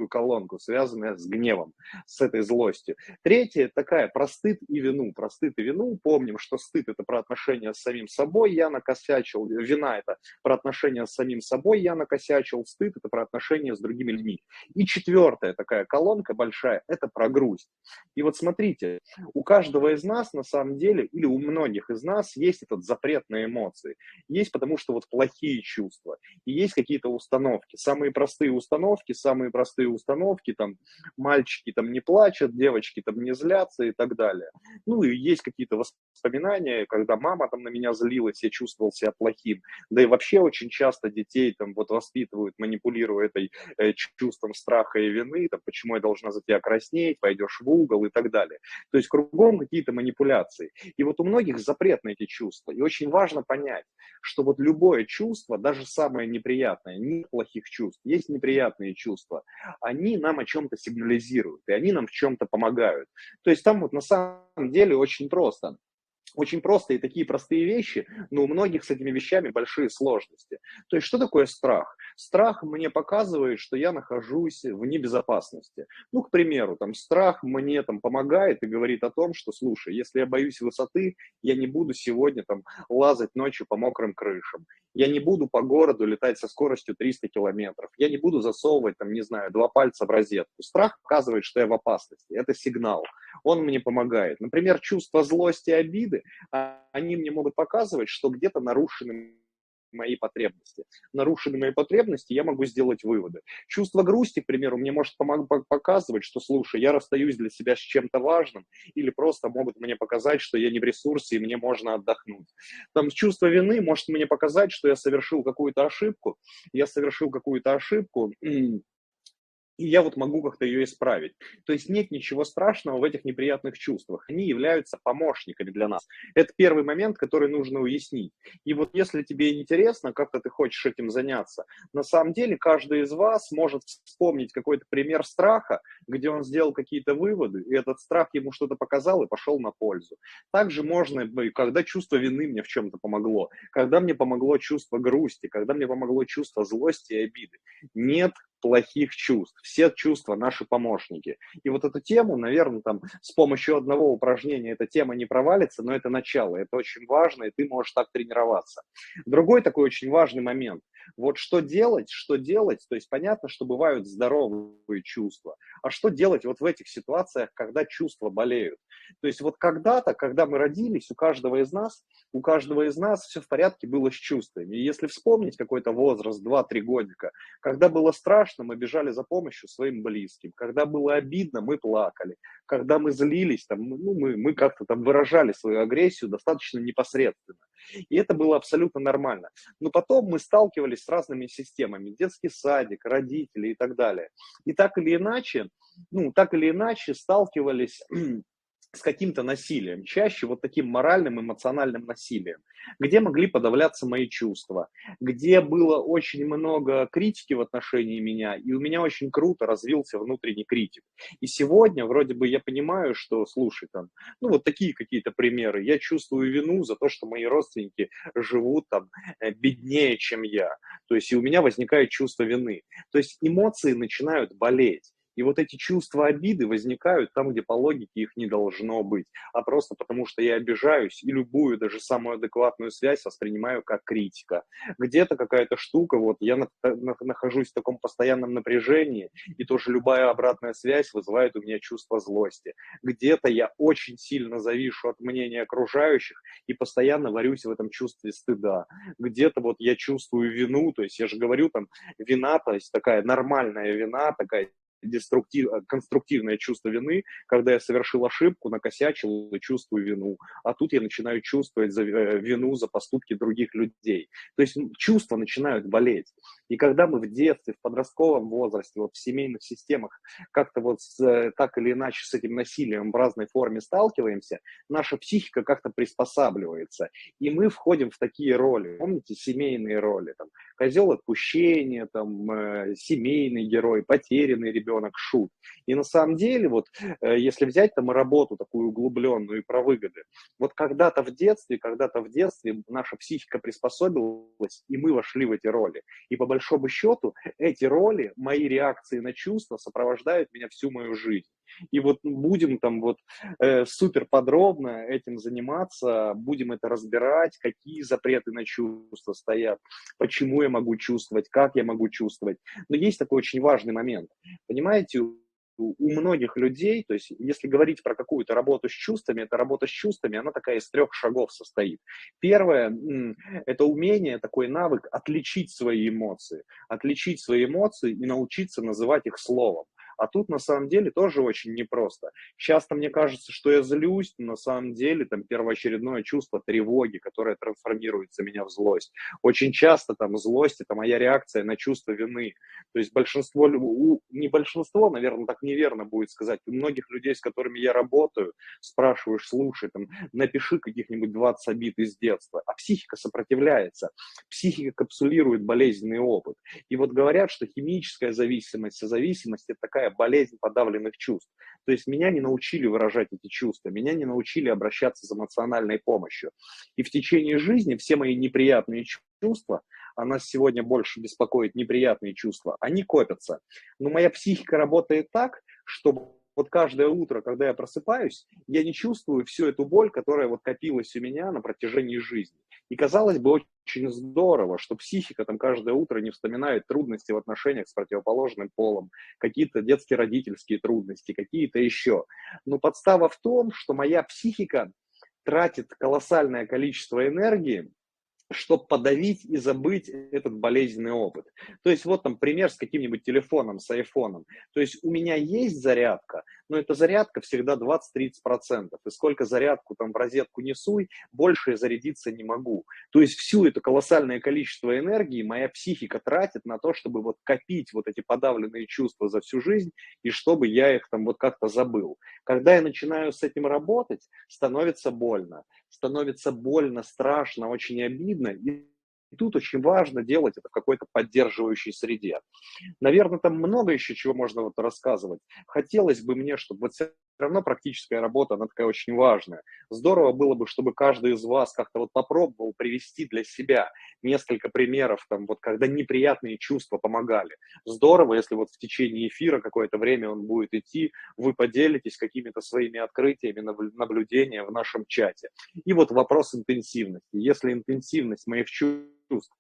колонку, связанная с гневом, с этой злостью. Третье, такая про стыд и вину. Про стыд и вину помним, что стыд это про отношения с самим собой, я накосячил, вина это про отношения с самим собой, я накосячил, стыд это про отношения с другими людьми. И четвертая такая колонка большая, это про грусть. И вот смотрите, у каждого из нас на самом деле, или у многих из нас есть этот запрет на эмоции. Есть потому что вот плохие чувства, и есть какие-то установки. Самые простые установки, самые простые простые установки, там, мальчики там не плачут, девочки там не злятся и так далее. Ну, и есть какие-то воспоминания, когда мама там на меня злилась, я чувствовал себя плохим. Да и вообще очень часто детей там вот воспитывают, манипулируя этой э, чувством страха и вины, там, почему я должна за тебя краснеть, пойдешь в угол и так далее. То есть кругом какие-то манипуляции. И вот у многих запрет на эти чувства. И очень важно понять, что вот любое чувство, даже самое неприятное, нет плохих чувств, есть неприятные чувства они нам о чем-то сигнализируют, и они нам в чем-то помогают. То есть там вот на самом деле очень просто очень простые такие простые вещи, но у многих с этими вещами большие сложности. То есть что такое страх? Страх мне показывает, что я нахожусь в небезопасности. Ну, к примеру, там страх мне там помогает и говорит о том, что, слушай, если я боюсь высоты, я не буду сегодня там лазать ночью по мокрым крышам. Я не буду по городу летать со скоростью 300 километров. Я не буду засовывать там, не знаю, два пальца в розетку. Страх показывает, что я в опасности. Это сигнал. Он мне помогает. Например, чувство злости и обиды они мне могут показывать, что где-то нарушены мои потребности. Нарушены мои потребности, я могу сделать выводы. Чувство грусти, к примеру, мне может показывать, что, слушай, я расстаюсь для себя с чем-то важным, или просто могут мне показать, что я не в ресурсе, и мне можно отдохнуть. Там чувство вины может мне показать, что я совершил какую-то ошибку, я совершил какую-то ошибку, и я вот могу как-то ее исправить. То есть нет ничего страшного в этих неприятных чувствах. Они являются помощниками для нас. Это первый момент, который нужно уяснить. И вот если тебе интересно, как-то ты хочешь этим заняться, на самом деле каждый из вас может вспомнить какой-то пример страха, где он сделал какие-то выводы, и этот страх ему что-то показал и пошел на пользу. Также можно, когда чувство вины мне в чем-то помогло, когда мне помогло чувство грусти, когда мне помогло чувство злости и обиды. Нет плохих чувств. Все чувства наши помощники. И вот эту тему, наверное, там с помощью одного упражнения эта тема не провалится, но это начало, это очень важно, и ты можешь так тренироваться. Другой такой очень важный момент. Вот что делать, что делать, то есть понятно, что бывают здоровые чувства, а что делать вот в этих ситуациях, когда чувства болеют? То есть вот когда-то, когда мы родились, у каждого из нас, у каждого из нас все в порядке было с чувствами. И если вспомнить какой-то возраст, 2-3 годика, когда было страшно, мы бежали за помощью своим близким, когда было обидно, мы плакали, когда мы злились, там, ну, мы, мы как-то там выражали свою агрессию достаточно непосредственно. И это было абсолютно нормально. Но потом мы сталкивались с разными системами, детский садик, родители и так далее. И так или иначе, ну, так или иначе сталкивались с каким-то насилием, чаще вот таким моральным, эмоциональным насилием, где могли подавляться мои чувства, где было очень много критики в отношении меня, и у меня очень круто развился внутренний критик. И сегодня вроде бы я понимаю, что, слушай, там, ну вот такие какие-то примеры, я чувствую вину за то, что мои родственники живут там э, беднее, чем я, то есть и у меня возникает чувство вины, то есть эмоции начинают болеть, И вот эти чувства обиды возникают там, где по логике их не должно быть, а просто потому, что я обижаюсь и любую, даже самую адекватную связь воспринимаю как критика. Где-то какая-то штука, вот я на, на, нахожусь в таком постоянном напряжении, и тоже любая обратная связь вызывает у меня чувство злости. Где-то я очень сильно завишу от мнения окружающих и постоянно варюсь в этом чувстве стыда. Где-то вот я чувствую вину, то есть я же говорю там, вина, то есть такая нормальная вина, такая деструктив, э, конструктивное чувство вины, когда я совершил ошибку, накосячил и чувствую вину. А тут я начинаю чувствовать за, э, вину за поступки других людей. То есть чувства начинают болеть. И когда мы в детстве, в подростковом возрасте, вот в семейных системах как-то вот с, э, так или иначе с этим насилием в разной форме сталкиваемся, наша психика как-то приспосабливается. И мы входим в такие роли. Помните, семейные роли? Там, козел отпущения, там, э, семейный герой, потерянный ребенок, шут. И на самом деле, вот э, если взять там работу такую углубленную и про выгоды, вот когда-то в детстве, когда-то в детстве наша психика приспособилась, и мы вошли в эти роли. И по большому счету эти роли, мои реакции на чувства сопровождают меня всю мою жизнь. И вот будем там вот э, супер подробно этим заниматься, будем это разбирать, какие запреты на чувства стоят, почему я могу чувствовать, как я могу чувствовать. Но есть такой очень важный момент. Понимаете, у многих людей, то есть если говорить про какую-то работу с чувствами, эта работа с чувствами, она такая из трех шагов состоит. Первое – это умение, такой навык отличить свои эмоции, отличить свои эмоции и научиться называть их словом. А тут на самом деле тоже очень непросто. Часто мне кажется, что я злюсь, но на самом деле там первоочередное чувство тревоги, которое трансформируется меня в злость. Очень часто там злость это моя реакция на чувство вины. То есть большинство, не большинство, наверное, так неверно будет сказать, у многих людей, с которыми я работаю, спрашиваешь, слушай, там, напиши каких-нибудь 20 обид из детства, а психика сопротивляется. Психика капсулирует болезненный опыт. И вот говорят, что химическая зависимость, созависимость – это такая такая болезнь подавленных чувств. То есть меня не научили выражать эти чувства, меня не научили обращаться за эмоциональной помощью. И в течение жизни все мои неприятные чувства, а нас сегодня больше беспокоит неприятные чувства, они копятся. Но моя психика работает так, что вот каждое утро, когда я просыпаюсь, я не чувствую всю эту боль, которая вот копилась у меня на протяжении жизни. И казалось бы, очень здорово, что психика там каждое утро не вспоминает трудности в отношениях с противоположным полом, какие-то детские родительские трудности, какие-то еще. Но подстава в том, что моя психика тратит колоссальное количество энергии чтобы подавить и забыть этот болезненный опыт. То есть вот там пример с каким-нибудь телефоном, с айфоном. То есть у меня есть зарядка, но эта зарядка всегда 20-30%. И сколько зарядку там в розетку несу, больше я зарядиться не могу. То есть всю это колоссальное количество энергии моя психика тратит на то, чтобы вот копить вот эти подавленные чувства за всю жизнь, и чтобы я их там вот как-то забыл. Когда я начинаю с этим работать, становится больно становится больно, страшно, очень обидно. И тут очень важно делать это в какой-то поддерживающей среде. Наверное, там много еще чего можно вот рассказывать. Хотелось бы мне, чтобы вот равно практическая работа, она такая очень важная. Здорово было бы, чтобы каждый из вас как-то вот попробовал привести для себя несколько примеров, там, вот когда неприятные чувства помогали. Здорово, если вот в течение эфира какое-то время он будет идти, вы поделитесь какими-то своими открытиями, наблюдения в нашем чате. И вот вопрос интенсивности. Если интенсивность моих чувств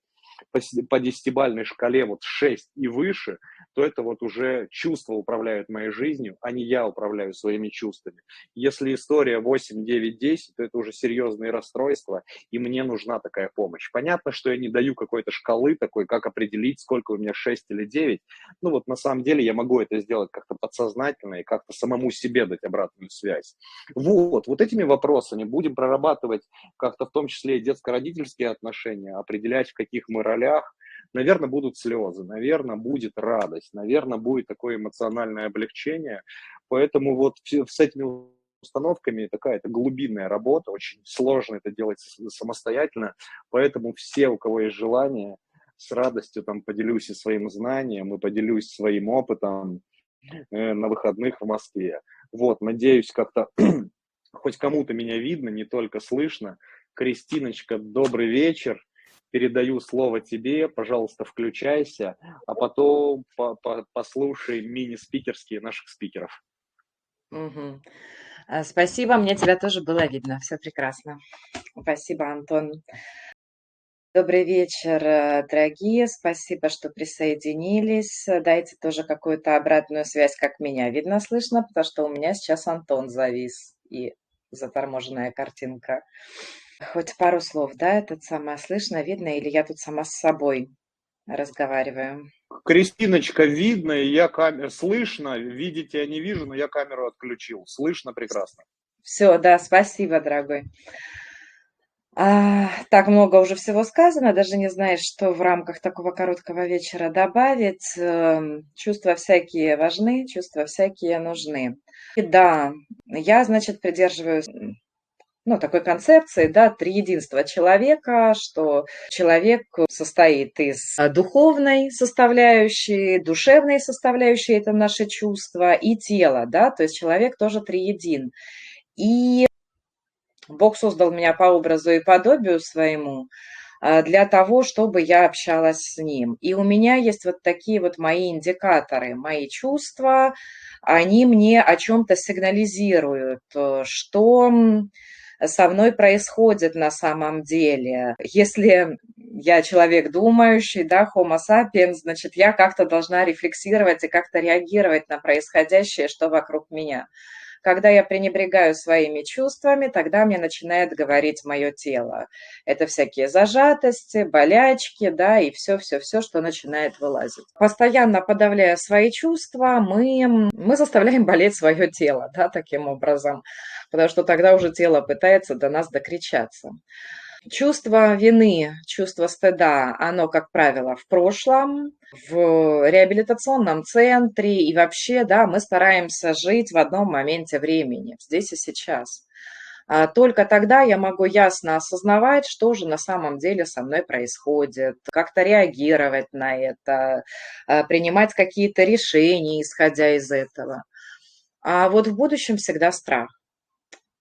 по, по десятибальной шкале вот 6 и выше, то это вот уже чувства управляют моей жизнью, а не я управляю своими чувствами. Если история 8, 9, 10, то это уже серьезные расстройства, и мне нужна такая помощь. Понятно, что я не даю какой-то шкалы такой, как определить, сколько у меня 6 или 9. Ну вот на самом деле я могу это сделать как-то подсознательно и как-то самому себе дать обратную связь. Вот, вот этими вопросами будем прорабатывать как-то в том числе и детско-родительские отношения, определять, в каких мы ролях, наверное, будут слезы, наверное, будет радость, наверное, будет такое эмоциональное облегчение. Поэтому вот с этими установками такая это глубинная работа, очень сложно это делать самостоятельно, поэтому все, у кого есть желание, с радостью там поделюсь и своим знанием, и поделюсь своим опытом э, на выходных в Москве. Вот, надеюсь, как-то хоть кому-то меня видно, не только слышно. Кристиночка, добрый вечер. Передаю слово тебе, пожалуйста, включайся, а потом по -по послушай мини-спикерские наших спикеров. Угу. Спасибо, мне тебя тоже было видно, все прекрасно. Спасибо, Антон. Добрый вечер, э, дорогие. Спасибо, что присоединились. Дайте тоже какую-то обратную связь, как меня видно, слышно, потому что у меня сейчас Антон завис и заторможенная картинка. Хоть пару слов, да, этот самое слышно, видно, или я тут сама с собой разговариваю? Кристиночка, видно, я камер слышно, видите, я не вижу, но я камеру отключил. Слышно прекрасно. Все, да, спасибо, дорогой. А, так много уже всего сказано, даже не знаешь, что в рамках такого короткого вечера добавить. Эм, чувства всякие важны, чувства всякие нужны. И да, я, значит, придерживаюсь ну, такой концепции, да, триединства человека, что человек состоит из духовной составляющей, душевной составляющей, это наши чувства, и тела, да, то есть человек тоже триедин. И Бог создал меня по образу и подобию своему а, для того, чтобы я общалась с Ним. И у меня есть вот такие вот мои индикаторы, мои чувства, они мне о чем-то сигнализируют, э, что со мной происходит на самом деле. Если я человек думающий, да, homo sapiens, значит, я как-то должна рефлексировать и как-то реагировать на происходящее, что вокруг меня. Когда я пренебрегаю своими чувствами, тогда мне начинает говорить мое тело. Это всякие зажатости, болячки, да, и все-все-все, что начинает вылазить. Постоянно подавляя свои чувства, мы, мы заставляем болеть свое тело, да, таким образом, потому что тогда уже тело пытается до нас докричаться. Чувство вины, чувство стыда, оно, как правило, в прошлом, в реабилитационном центре и вообще, да, мы стараемся жить в одном моменте времени, здесь и сейчас. А только тогда я могу ясно осознавать, что же на самом деле со мной происходит, как-то реагировать на это, а, принимать какие-то решения, исходя из этого. А вот в будущем всегда страх.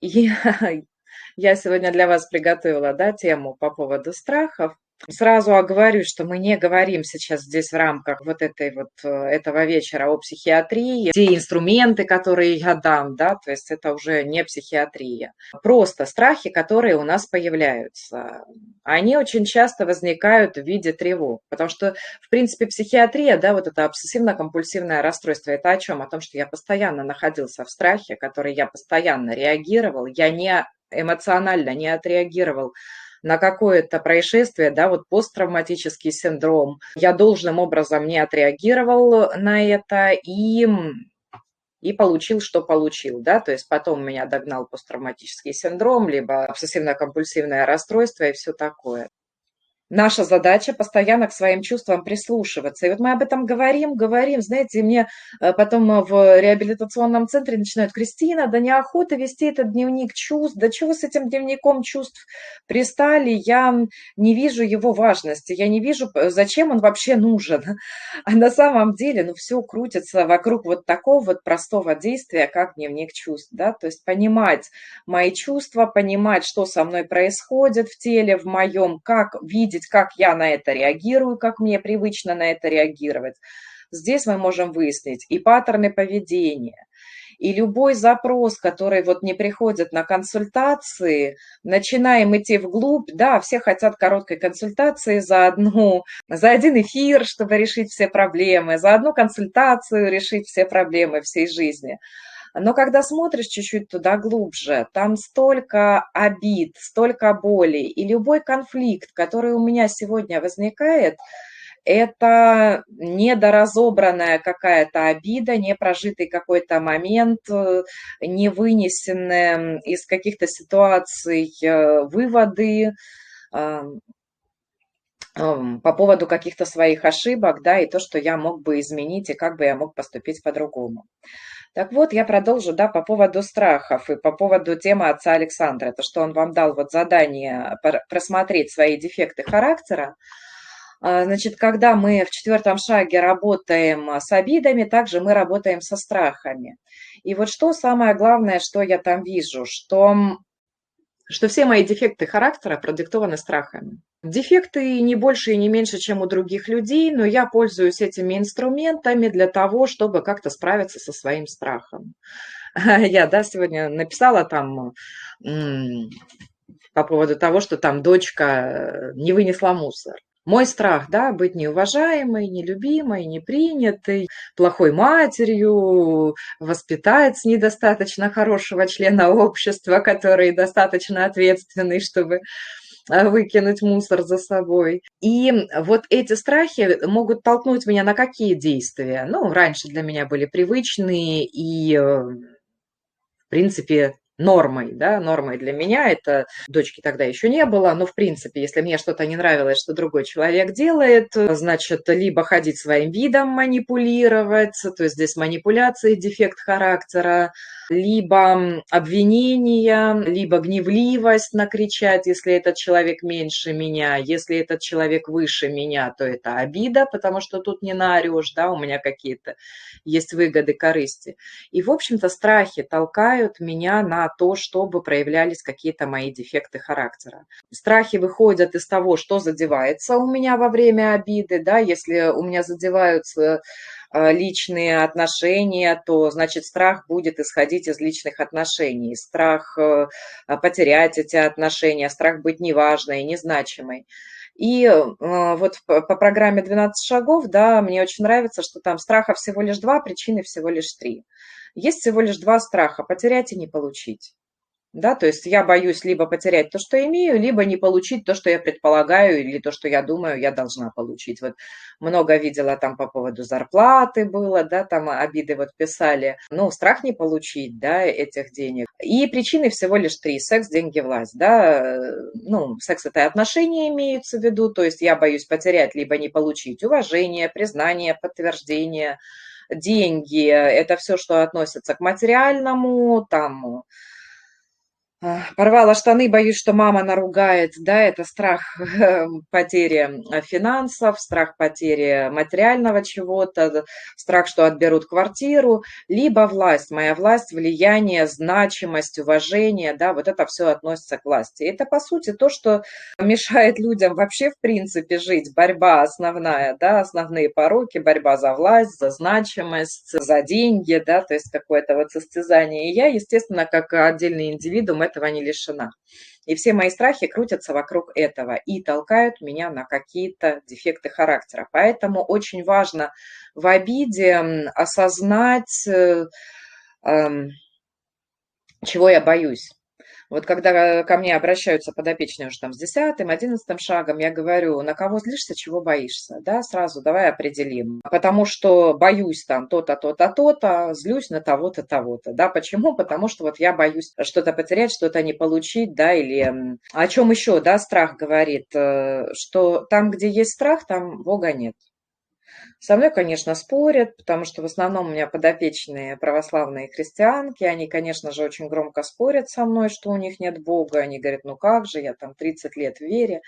И Я сегодня для вас приготовила да, тему по поводу страхов. Сразу оговорюсь, что мы не говорим сейчас здесь в рамках вот этой вот э, этого вечера о психиатрии, те инструменты, которые я дам, да, то есть это уже не психиатрия. Просто страхи, которые у нас появляются, они очень часто возникают в виде тревог, потому что, в принципе, психиатрия, да, вот это обсессивно-компульсивное расстройство, это о чем? О том, что я постоянно находился в страхе, который я постоянно реагировал, я не эмоционально не отреагировал на какое-то происшествие, да, вот посттравматический синдром, я должным образом не отреагировал на это и и получил, что получил, да, то есть потом меня догнал посттравматический синдром, либо обсессивно-компульсивное расстройство и все такое. Наша задача постоянно к своим чувствам прислушиваться. И вот мы об этом говорим, говорим. Знаете, мне э, потом в реабилитационном центре начинают, Кристина, да неохота вести этот дневник чувств. Да чего с этим дневником чувств пристали? Я не вижу его важности. Я не вижу, зачем он вообще нужен. А на самом деле, ну, все крутится вокруг вот такого вот простого действия, как дневник чувств. Да? То есть понимать мои чувства, понимать, что со мной происходит в теле, в моем, как видеть видеть, как я на это реагирую, как мне привычно на это реагировать. Здесь мы можем выяснить и паттерны поведения, и любой запрос, который вот не приходит на консультации, начинаем идти вглубь, да, все хотят короткой консультации за одну, за один эфир, чтобы решить все проблемы, за одну консультацию решить все проблемы всей жизни. Но когда смотришь чуть-чуть туда глубже, там столько обид, столько боли, и любой конфликт, который у меня сегодня возникает, это недоразобранная какая-то обида, не прожитый какой-то момент, э, не вынесенные из каких-то ситуаций э, выводы по поводу каких-то своих ошибок, да, и то, что я мог бы изменить, и как бы я мог поступить по-другому. Так вот, я продолжу, да, по поводу страхов и по поводу темы отца Александра. То, что он вам дал вот задание просмотреть свои дефекты характера. А, значит, когда мы в четвертом шаге работаем с обидами, также мы работаем со страхами. И вот что самое главное, что я там вижу, что что все мои дефекты характера продиктованы страхами. Дефекты не больше и не меньше, чем у других людей, но я пользуюсь этими инструментами для того, чтобы как-то справиться со своим страхом. Я, да, сегодня написала там по поводу того, что там дочка э, не вынесла мусор. Мой страх, да, быть неуважаемой, нелюбимой, непринятой, плохой матерью, воспитать недостаточно хорошего члена общества, который достаточно ответственный, чтобы э, выкинуть мусор за собой. И вот эти страхи могут толкнуть меня на какие действия? Ну, раньше для меня были привычные и, э, в принципе, нормой, да, нормой для меня, это дочки тогда еще не было, но в принципе, если мне что-то не нравилось, что другой человек делает, значит, либо ходить своим видом манипулировать, то есть здесь манипуляция, дефект характера, либо обвинения, либо гневливость накричать, если этот человек меньше меня, если этот человек выше меня, то это обида, потому что тут не наорешь, да, у меня какие-то есть выгоды, корысти. И, в общем-то, страхи толкают меня на то, чтобы проявлялись какие-то мои дефекты характера. Страхи выходят из того, что задевается у меня во время обиды, да, если у меня задеваются Э, личные отношения, то, значит, страх будет исходить из личных отношений. Страх э, потерять эти отношения, страх быть неважной, незначимой. И э, вот по программе 12 шагов, да, мне очень нравится, что там страха всего лишь два, причины всего лишь три. Есть всего лишь два страха – потерять и не получить. Да, то есть я боюсь либо потерять то, что имею, либо не получить то, что я предполагаю, или то, что я думаю, я должна получить. Вот много видела там по поводу зарплаты было, да, там обиды вот писали. Ну, страх не получить, да, этих денег. И причины всего лишь три. Секс, деньги, власть, да. Ну, секс – это и отношения имеются в виду, то есть я боюсь потерять, либо не получить уважение, признание, подтверждение, деньги – это все, что относится к материальному, там, Порвала штаны, боюсь, что мама наругает. Да, это страх потери э, финансов, страх потери материального чего-то, страх, что отберут квартиру, либо власть. Моя власть, влияние, значимость, уважение, да, вот это все относится к власти. Это, по сути, то, что мешает людям вообще, в принципе, жить. Борьба основная, да, основные пороки, борьба за власть, за значимость, за деньги, да, то есть какое-то вот состязание. И я, естественно, как отдельный индивидуум, это этого не лишена. И все мои страхи крутятся вокруг этого и толкают меня на какие-то дефекты характера. Поэтому очень важно в обиде осознать, э, эм, чего я боюсь. Вот когда ко мне обращаются подопечные уже там с десятым, одиннадцатым шагом, я говорю, на кого злишься, чего боишься, да, сразу давай определим. Потому что боюсь там то-то, то-то, то-то, злюсь на того-то, того-то, да, почему? Потому что вот я боюсь что-то потерять, что-то не получить, да, или о чем еще, да, страх говорит, э, что там, где есть страх, там Бога нет. Со мной, конечно, спорят, потому что в основном у меня подопечные православные христианки, они, конечно же, очень громко спорят со мной, что у них нет Бога. Они говорят, ну как же, я там 30 лет в вере.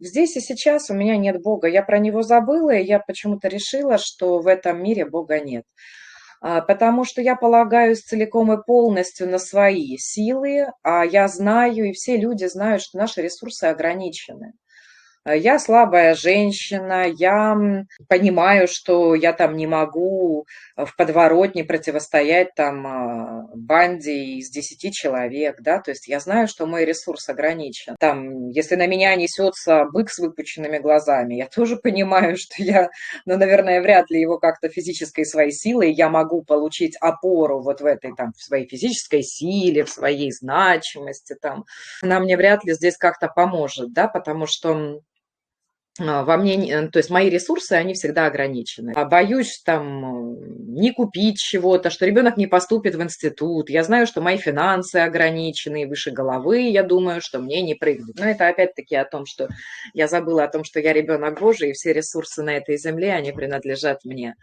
Здесь и сейчас у меня нет Бога. Я про него забыла, и я почему-то решила, что в этом мире Бога нет. А, потому что я полагаюсь целиком и полностью на свои силы, а я знаю, и все люди знают, что наши ресурсы ограничены. Э, я слабая женщина, я понимаю, что я там не могу э, в подворотне противостоять там а, банде из 10 человек, да, то есть я знаю, что мой ресурс ограничен. Там, если на меня несется бык с выпученными глазами, я тоже понимаю, что я, ну, наверное, вряд ли его как-то физической своей силой я могу получить опору вот в этой там, в своей физической силе, в своей значимости там. Она мне вряд ли здесь как-то поможет, да, потому что во мне, то есть мои ресурсы, они всегда ограничены. А боюсь там не купить чего-то, что ребенок не поступит в институт. Я знаю, что мои финансы ограничены, выше головы, я думаю, что мне не прыгнут. Но это опять-таки о том, что я забыла о том, что я ребенок Божий, и все ресурсы на этой земле, они принадлежат мне.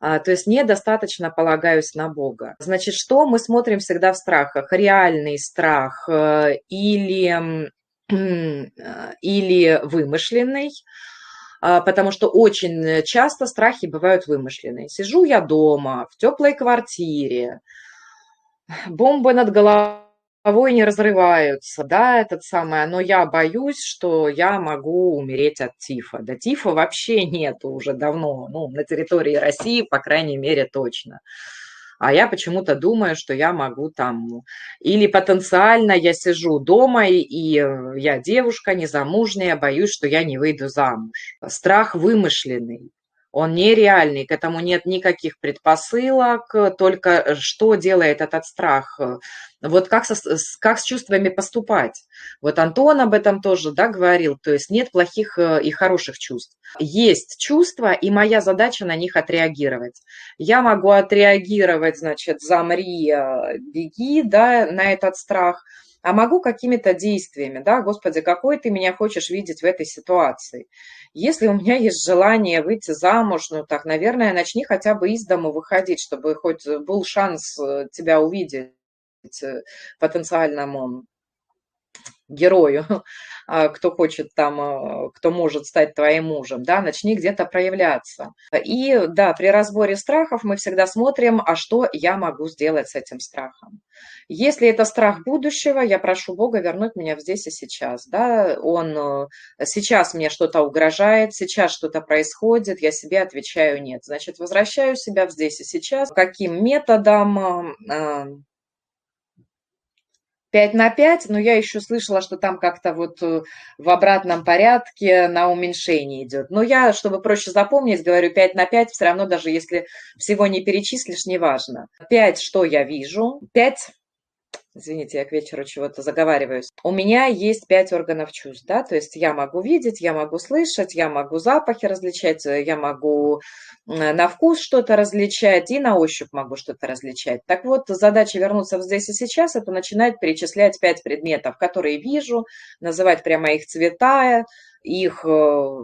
А, то есть недостаточно полагаюсь на Бога. Значит, что мы смотрим всегда в страхах? Реальный страх э, или Э, или вымышленный, а, потому что очень часто страхи бывают вымышленные. Сижу я дома в теплой квартире, бомба над головой, войны разрываются, да, этот самый, но я боюсь, что я могу умереть от тифа. Да тифа вообще нету уже давно, ну, на территории России, по крайней мере, точно. А я почему-то думаю, что я могу там... Или потенциально я сижу дома, и э, я девушка незамужняя, боюсь, что я не выйду замуж. Страх вымышленный он нереальный, к этому нет никаких предпосылок, только э, что делает этот страх? Вот как, со, как с чувствами поступать? Вот Антон об этом тоже да, говорил, то есть нет плохих э, и хороших чувств. Есть чувства, и моя задача на них отреагировать. Я могу отреагировать, значит, замри, э, беги, да, на этот страх – а могу какими-то действиями, да, Господи, какой ты меня хочешь видеть в этой ситуации. Если у меня есть желание выйти замуж, ну так, наверное, начни хотя бы из дома выходить, чтобы хоть был шанс э, тебя увидеть э, потенциальному герою, а, кто хочет там, а, кто может стать твоим мужем, да, начни где-то проявляться. И да, при разборе страхов мы всегда смотрим, а что я могу сделать с этим страхом. Если это страх будущего, я прошу Бога вернуть меня здесь и сейчас, да, он э, сейчас мне что-то угрожает, сейчас что-то происходит, я себе отвечаю нет. Значит, возвращаю себя в здесь и сейчас. Каким методом, а, 5 на 5, но я еще слышала, что там как-то вот э, в обратном порядке на уменьшение идет. Но я, чтобы проще запомнить, говорю 5 на 5, все равно даже если всего не перечислишь, неважно. 5, что я вижу, 5 Извините, я к вечеру чего-то заговариваюсь. У меня есть пять органов чувств, да, то есть я могу видеть, я могу слышать, я могу запахи различать, э, я могу на вкус что-то различать и на ощупь могу что-то различать. Так вот, задача вернуться в здесь и сейчас – это начинать перечислять пять предметов, которые вижу, называть прямо их цвета, их э,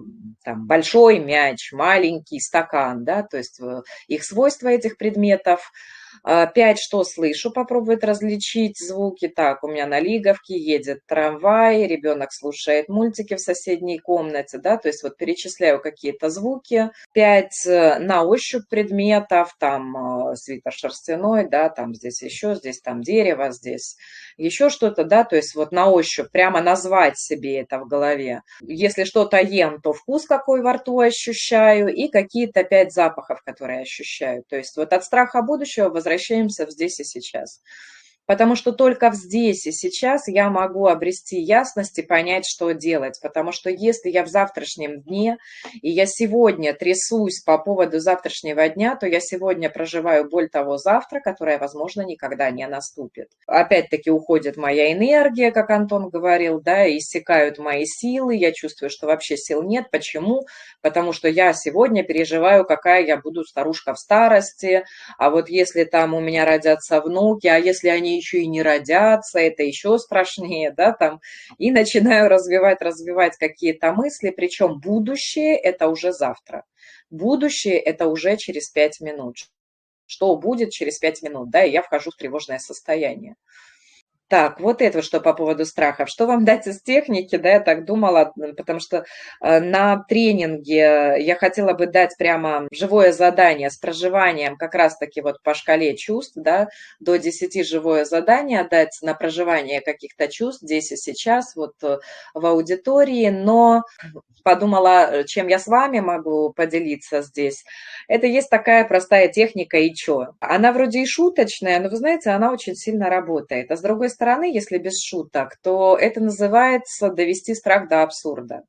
там, большой мяч, маленький стакан, да, то есть э, их свойства этих предметов – пять, что слышу, попробует различить звуки. Так, у меня на Лиговке едет трамвай, ребенок слушает мультики в соседней комнате, да, то есть вот перечисляю какие-то звуки. Пять, э, на ощупь предметов, там э, свитер шерстяной, да, там здесь еще, здесь там дерево, здесь еще что-то, да, то есть вот на ощупь прямо назвать себе это в голове. Если что-то ем, то вкус какой во рту ощущаю и какие-то пять запахов, которые ощущаю. То есть вот от страха будущего возвращаемся в здесь и сейчас. Потому что только здесь и сейчас я могу обрести ясность и понять, что делать. Потому что если я в завтрашнем дне, и я сегодня трясусь по поводу завтрашнего дня, то я сегодня проживаю боль того завтра, которая, возможно, никогда не наступит. Опять-таки уходит моя энергия, как Антон говорил, да, иссякают мои силы, я чувствую, что вообще сил нет. Почему? Потому что я сегодня переживаю, какая я буду старушка в старости, а вот если там у меня родятся внуки, а если они еще и не родятся, это еще страшнее, да, там, и начинаю развивать, развивать какие-то мысли, причем будущее – это уже завтра, будущее – это уже через пять минут, что будет через пять минут, да, и я вхожу в тревожное состояние. Так, вот это что по поводу страхов. Что вам дать из техники, да, я так думала, потому что э, на тренинге я хотела бы дать прямо живое задание с проживанием как раз-таки вот по шкале чувств, да, до 10 живое задание дать на проживание каких-то чувств здесь и сейчас, вот э, в аудитории, но подумала, чем я с вами могу поделиться здесь. Это есть такая простая техника и чё. Она вроде и шуточная, но вы знаете, она очень сильно работает. А с другой стороны, если без шуток, то это называется довести страх до абсурда.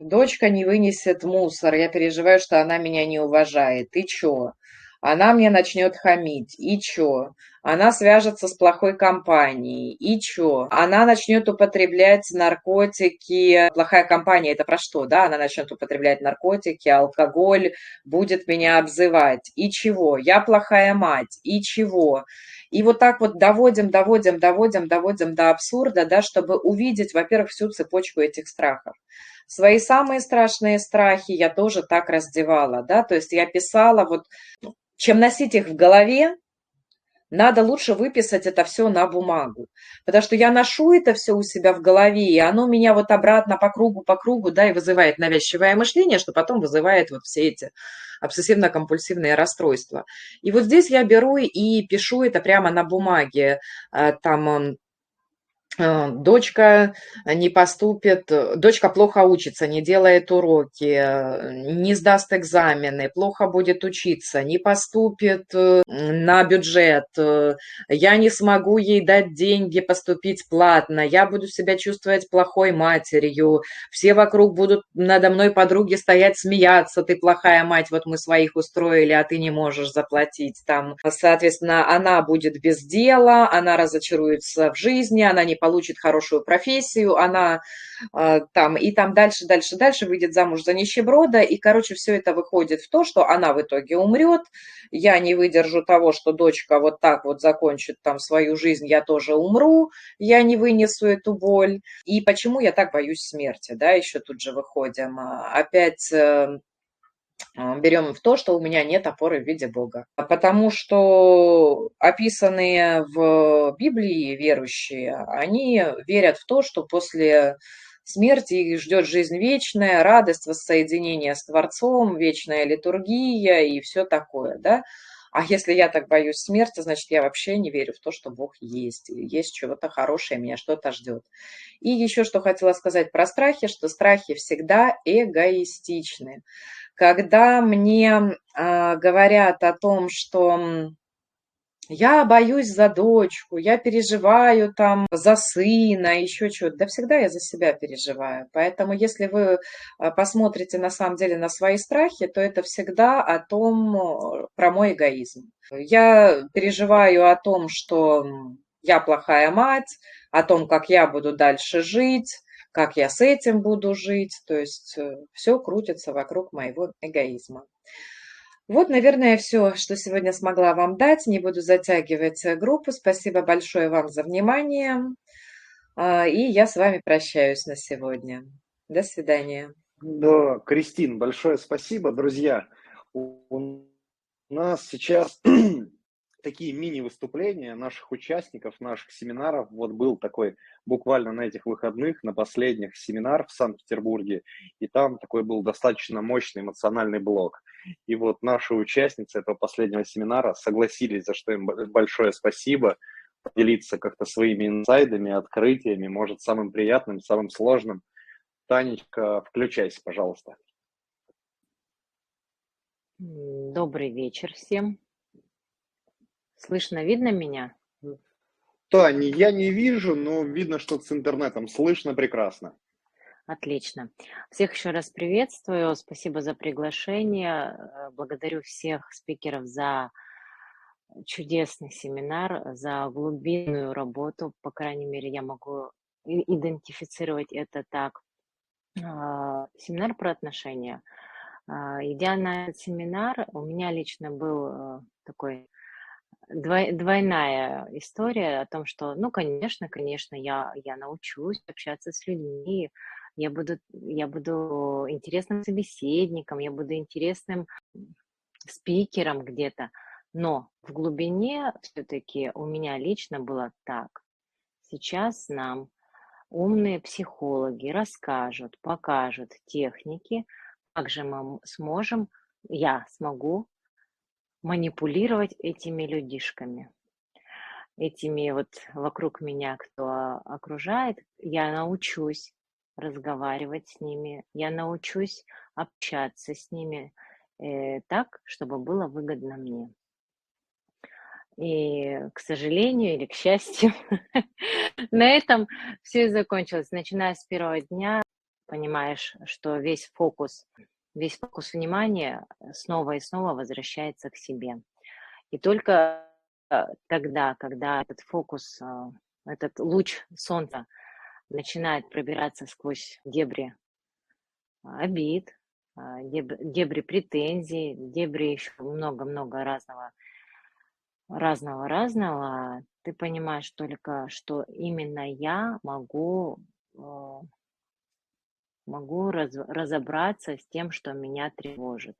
Дочка не вынесет мусор, я переживаю, что она меня не уважает. И чё? Она мне начнет хамить. И чё? Она свяжется с плохой компанией. И чё? Она начнет употреблять наркотики. Плохая компания это про что? Да, она начнет употреблять наркотики, алкоголь, будет меня обзывать. И чего? Я плохая мать. И чего? И вот так вот доводим, доводим, доводим, доводим до абсурда, да, чтобы увидеть, во-первых, всю цепочку этих страхов. Свои самые страшные страхи я тоже так раздевала, да, то есть я писала вот чем носить их в голове, надо лучше выписать это все на бумагу. Потому что я ношу это все у себя в голове, и оно меня вот обратно по кругу, по кругу, да, и вызывает навязчивое мышление, что потом вызывает вот все эти обсессивно-компульсивные расстройства. И вот здесь я беру и пишу это прямо на бумаге. Э, там дочка не поступит, дочка плохо учится, не делает уроки, не сдаст экзамены, плохо будет учиться, не поступит э, на бюджет, э, я не смогу ей дать деньги поступить платно, я буду себя чувствовать плохой матерью, все вокруг будут надо мной подруги стоять смеяться, ты плохая мать, вот мы своих устроили, а ты не можешь заплатить там. Соответственно, она будет без дела, она разочаруется в жизни, она не получит хорошую профессию, она э, там и там дальше, дальше, дальше выйдет замуж за нищеброда, и, короче, все это выходит в то, что она в итоге умрет, я не выдержу того, что дочка вот так вот закончит там свою жизнь, я тоже умру, я не вынесу эту боль. И почему я так боюсь смерти, да, еще тут же выходим. Опять э, а, берем в то, что у меня нет опоры в виде Бога. Потому что описанные в Библии верующие, они верят в то, что после смерти их ждет жизнь вечная, радость воссоединения с Творцом, вечная литургия и все такое, да. А если я так боюсь смерти, значит, я вообще не верю в то, что Бог есть. Есть чего-то хорошее, меня что-то ждет. И еще что хотела сказать про страхи, что страхи всегда эгоистичны. Когда мне э, говорят о том, что я боюсь за дочку, я переживаю там за сына, еще что-то. Да всегда я за себя переживаю. Поэтому если вы а, посмотрите на самом деле на свои страхи, то это всегда о том, про мой эгоизм. Я переживаю о том, что я плохая мать, о том, как я буду дальше жить, как я с этим буду жить. То есть э, все крутится вокруг моего эгоизма. Вот, наверное, все, что сегодня смогла вам дать. Не буду затягивать э, группу. Спасибо большое вам за внимание. А, и я с вами прощаюсь на сегодня. До свидания. Да, Кристин, большое спасибо, друзья. У нас сейчас такие мини-выступления наших участников, наших семинаров. Вот был такой буквально на этих выходных, на последних семинар в Санкт-Петербурге, и там такой был достаточно мощный эмоциональный блок. И вот наши участницы этого последнего семинара согласились, за что им большое спасибо, поделиться как-то своими инсайдами, открытиями, может, самым приятным, самым сложным. Танечка, включайся, пожалуйста. Добрый вечер всем. Слышно, видно меня? Таня, я не вижу, но видно, что с интернетом слышно прекрасно. Отлично. Всех еще раз приветствую. Спасибо за приглашение. Э, благодарю всех спикеров за чудесный семинар, за глубинную работу. По крайней мере, я могу идентифицировать это так. А, семинар про отношения. А, идя на этот семинар, у меня лично был э, такой двойная история о том, что, ну, конечно, конечно, я, я научусь общаться с людьми, я буду, я буду интересным собеседником, я буду интересным спикером где-то. Но в глубине все-таки у меня лично было так. Сейчас нам умные психологи расскажут, покажут техники, как же мы сможем, я смогу манипулировать этими людишками, этими вот вокруг меня, кто окружает, я научусь разговаривать с ними, я научусь общаться с ними э, так, чтобы было выгодно мне. И, к сожалению или к счастью, на этом все закончилось. Начиная с первого дня, понимаешь, что весь фокус весь фокус внимания э, снова и снова возвращается к себе. И только э, тогда, когда этот фокус, э, этот луч солнца начинает пробираться сквозь дебри обид, дебри претензий, дебри еще много-много разного, разного-разного, ты понимаешь только, что именно я могу могу раз, разобраться с тем, что меня тревожит.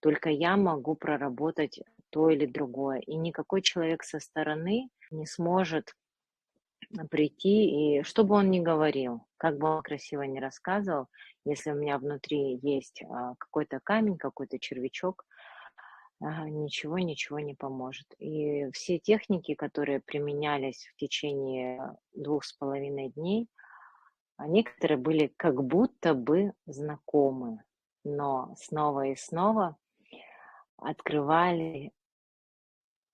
Только я могу проработать то или другое. И никакой человек со стороны не сможет прийти, и что бы он ни говорил, как бы он красиво ни рассказывал, если у меня внутри есть а, какой-то камень, какой-то червячок, ничего, ничего не поможет. И все техники, которые применялись в течение двух с половиной дней, а некоторые были как будто бы знакомы, но снова и снова открывали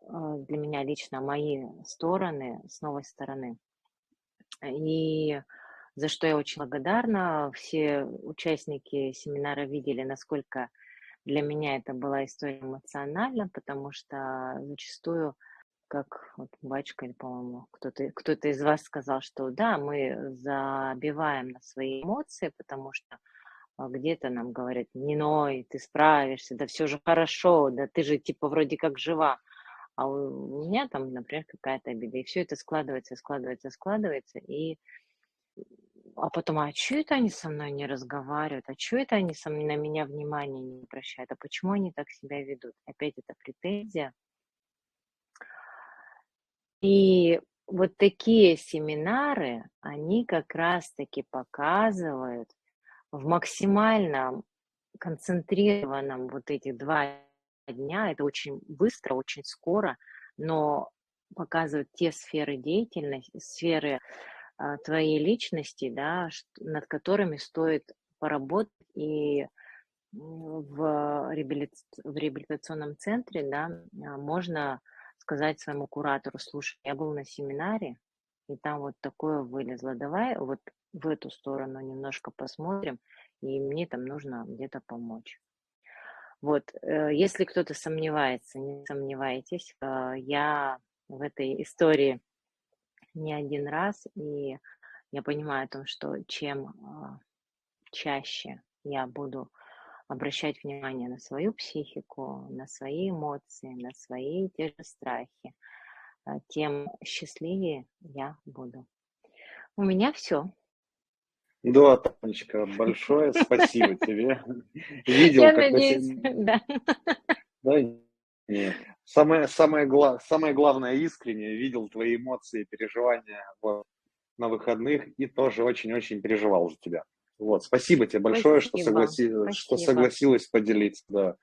а, для меня лично мои стороны с новой стороны. И за что я очень благодарна. Все участники семинара видели, насколько для меня это была история эмоциональна, потому что зачастую, как вот Бачка, по-моему, кто-то кто из вас сказал, что да, мы забиваем на свои эмоции, потому что а, где-то нам говорят, не ной, ты справишься, да все же хорошо, да ты же типа вроде как жива. А у меня там, например, какая-то обида. И все это складывается, складывается, складывается. И а потом, а что это они со мной не разговаривают? А что это они со мной, на меня внимания не обращают? А почему они так себя ведут? Опять это претензия. И вот такие семинары, они как раз-таки показывают в максимальном концентрированном вот эти два дня, это очень быстро, очень скоро, но показывают те сферы деятельности, сферы а, твоей личности, да, над которыми стоит поработать. И в, реабилит... в реабилитационном центре, да, а, можно сказать своему куратору, слушай, я был на семинаре, и там вот такое вылезло, давай вот в эту сторону немножко посмотрим, и мне там нужно где-то помочь. Вот, э, если кто-то сомневается, не сомневайтесь, э, я в этой истории не один раз, и я понимаю о том, что чем а, чаще я буду обращать внимание на свою психику, на свои эмоции, на свои те же страхи, а, тем счастливее я буду. У меня все. Да, Танечка, большое спасибо тебе. Видел, Я надеюсь, да. Да, нет. Самое, самое, гла... самое главное искренне видел твои эмоции, переживания вот, на выходных и тоже очень-очень переживал за тебя. Вот, спасибо тебе большое, спасибо. что, согласи... спасибо. что согласилась поделиться. Да.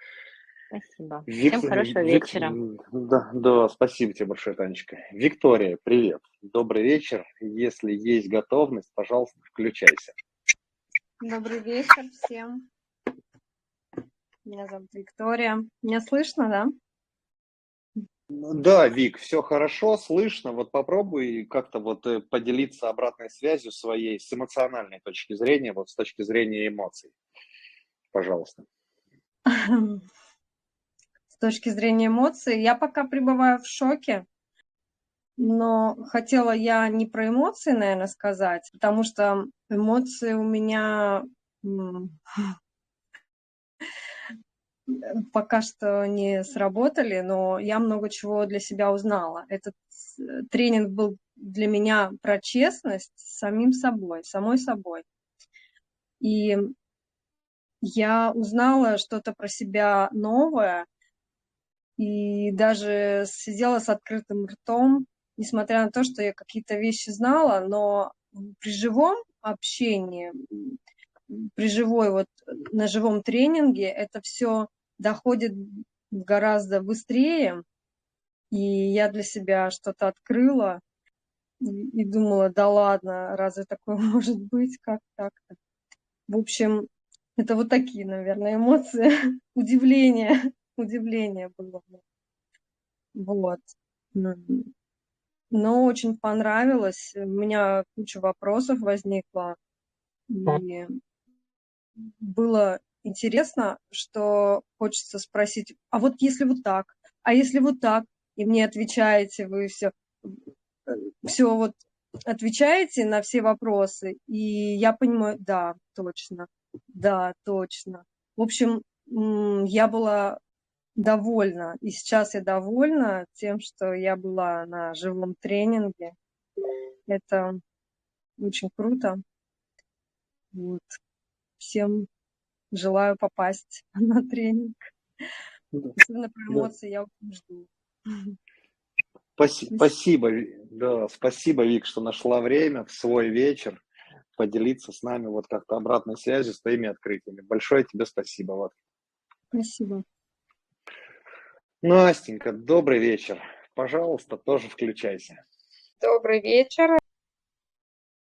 Спасибо. Вик... Всем хорошего Вик... вечера. Да, да, спасибо тебе большое, Танечка. Виктория, привет. Добрый вечер. Если есть готовность, пожалуйста, включайся. Добрый вечер всем. Меня зовут Виктория. Меня слышно, да? Да, Вик, все хорошо, слышно. Вот попробуй как-то вот э, поделиться обратной связью своей с эмоциональной точки зрения, вот с точки зрения эмоций. Пожалуйста. С точки зрения эмоций, я пока пребываю в шоке, но хотела я не про эмоции, наверное, сказать, потому что эмоции у меня пока что не сработали, но я много чего для себя узнала. Этот э, тренинг был для меня про честность с самим собой, самой собой. И я узнала что-то про себя новое, и даже сидела с открытым ртом, несмотря на то, что я какие-то вещи знала, но при живом общении при живой, вот на живом тренинге это все доходит гораздо быстрее. И я для себя что-то открыла и думала, да ладно, разве такое может быть, как так-то? В общем, это вот такие, наверное, эмоции, удивление, удивление было. Вот. Но очень понравилось, у меня куча вопросов возникла, и было интересно, что хочется спросить, а вот если вот так, а если вот так, и мне отвечаете вы все, все вот отвечаете на все вопросы, и я понимаю, да, точно, да, точно. В общем, я была довольна, и сейчас я довольна тем, что я была на живом тренинге. Это очень круто. Вот. Всем желаю попасть на тренинг. Особенно про эмоции я очень жду. Спаси- Спасибо, Ви- да, спасибо, Вик, что нашла время в свой вечер поделиться с нами вот как-то обратной связью с твоими открытиями. Большое тебе спасибо. Вот. Спасибо. Настенька, добрый вечер. Пожалуйста, тоже включайся. Добрый вечер.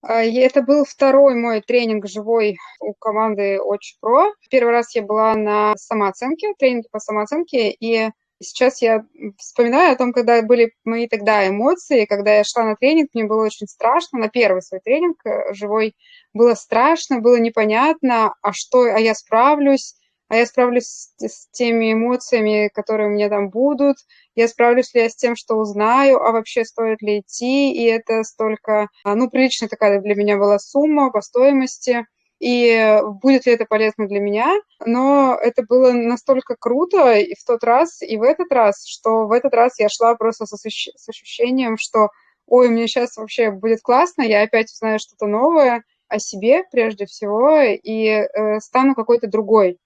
А, Это был второй мой тренинг живой у команды Очень Про. Первый раз я была на самооценке, тренинге по самооценке, и сейчас я вспоминаю о том, когда были мои тогда эмоции, когда я шла на тренинг, мне было очень страшно, на первый свой тренинг э, живой было страшно, было непонятно, а что, а я справлюсь, а я справлюсь с, теми эмоциями, которые у меня там будут, я справлюсь ли я с тем, что узнаю, а вообще стоит ли идти, и это столько, а, ну, приличная такая для меня была сумма по стоимости, и будет ли это полезно для меня, но это было настолько круто и в тот раз, и в этот раз, что в этот раз я шла просто с, ощущ- с ощущением, что, ой, мне сейчас вообще будет классно, я опять узнаю что-то новое о себе прежде всего и э, стану какой-то другой.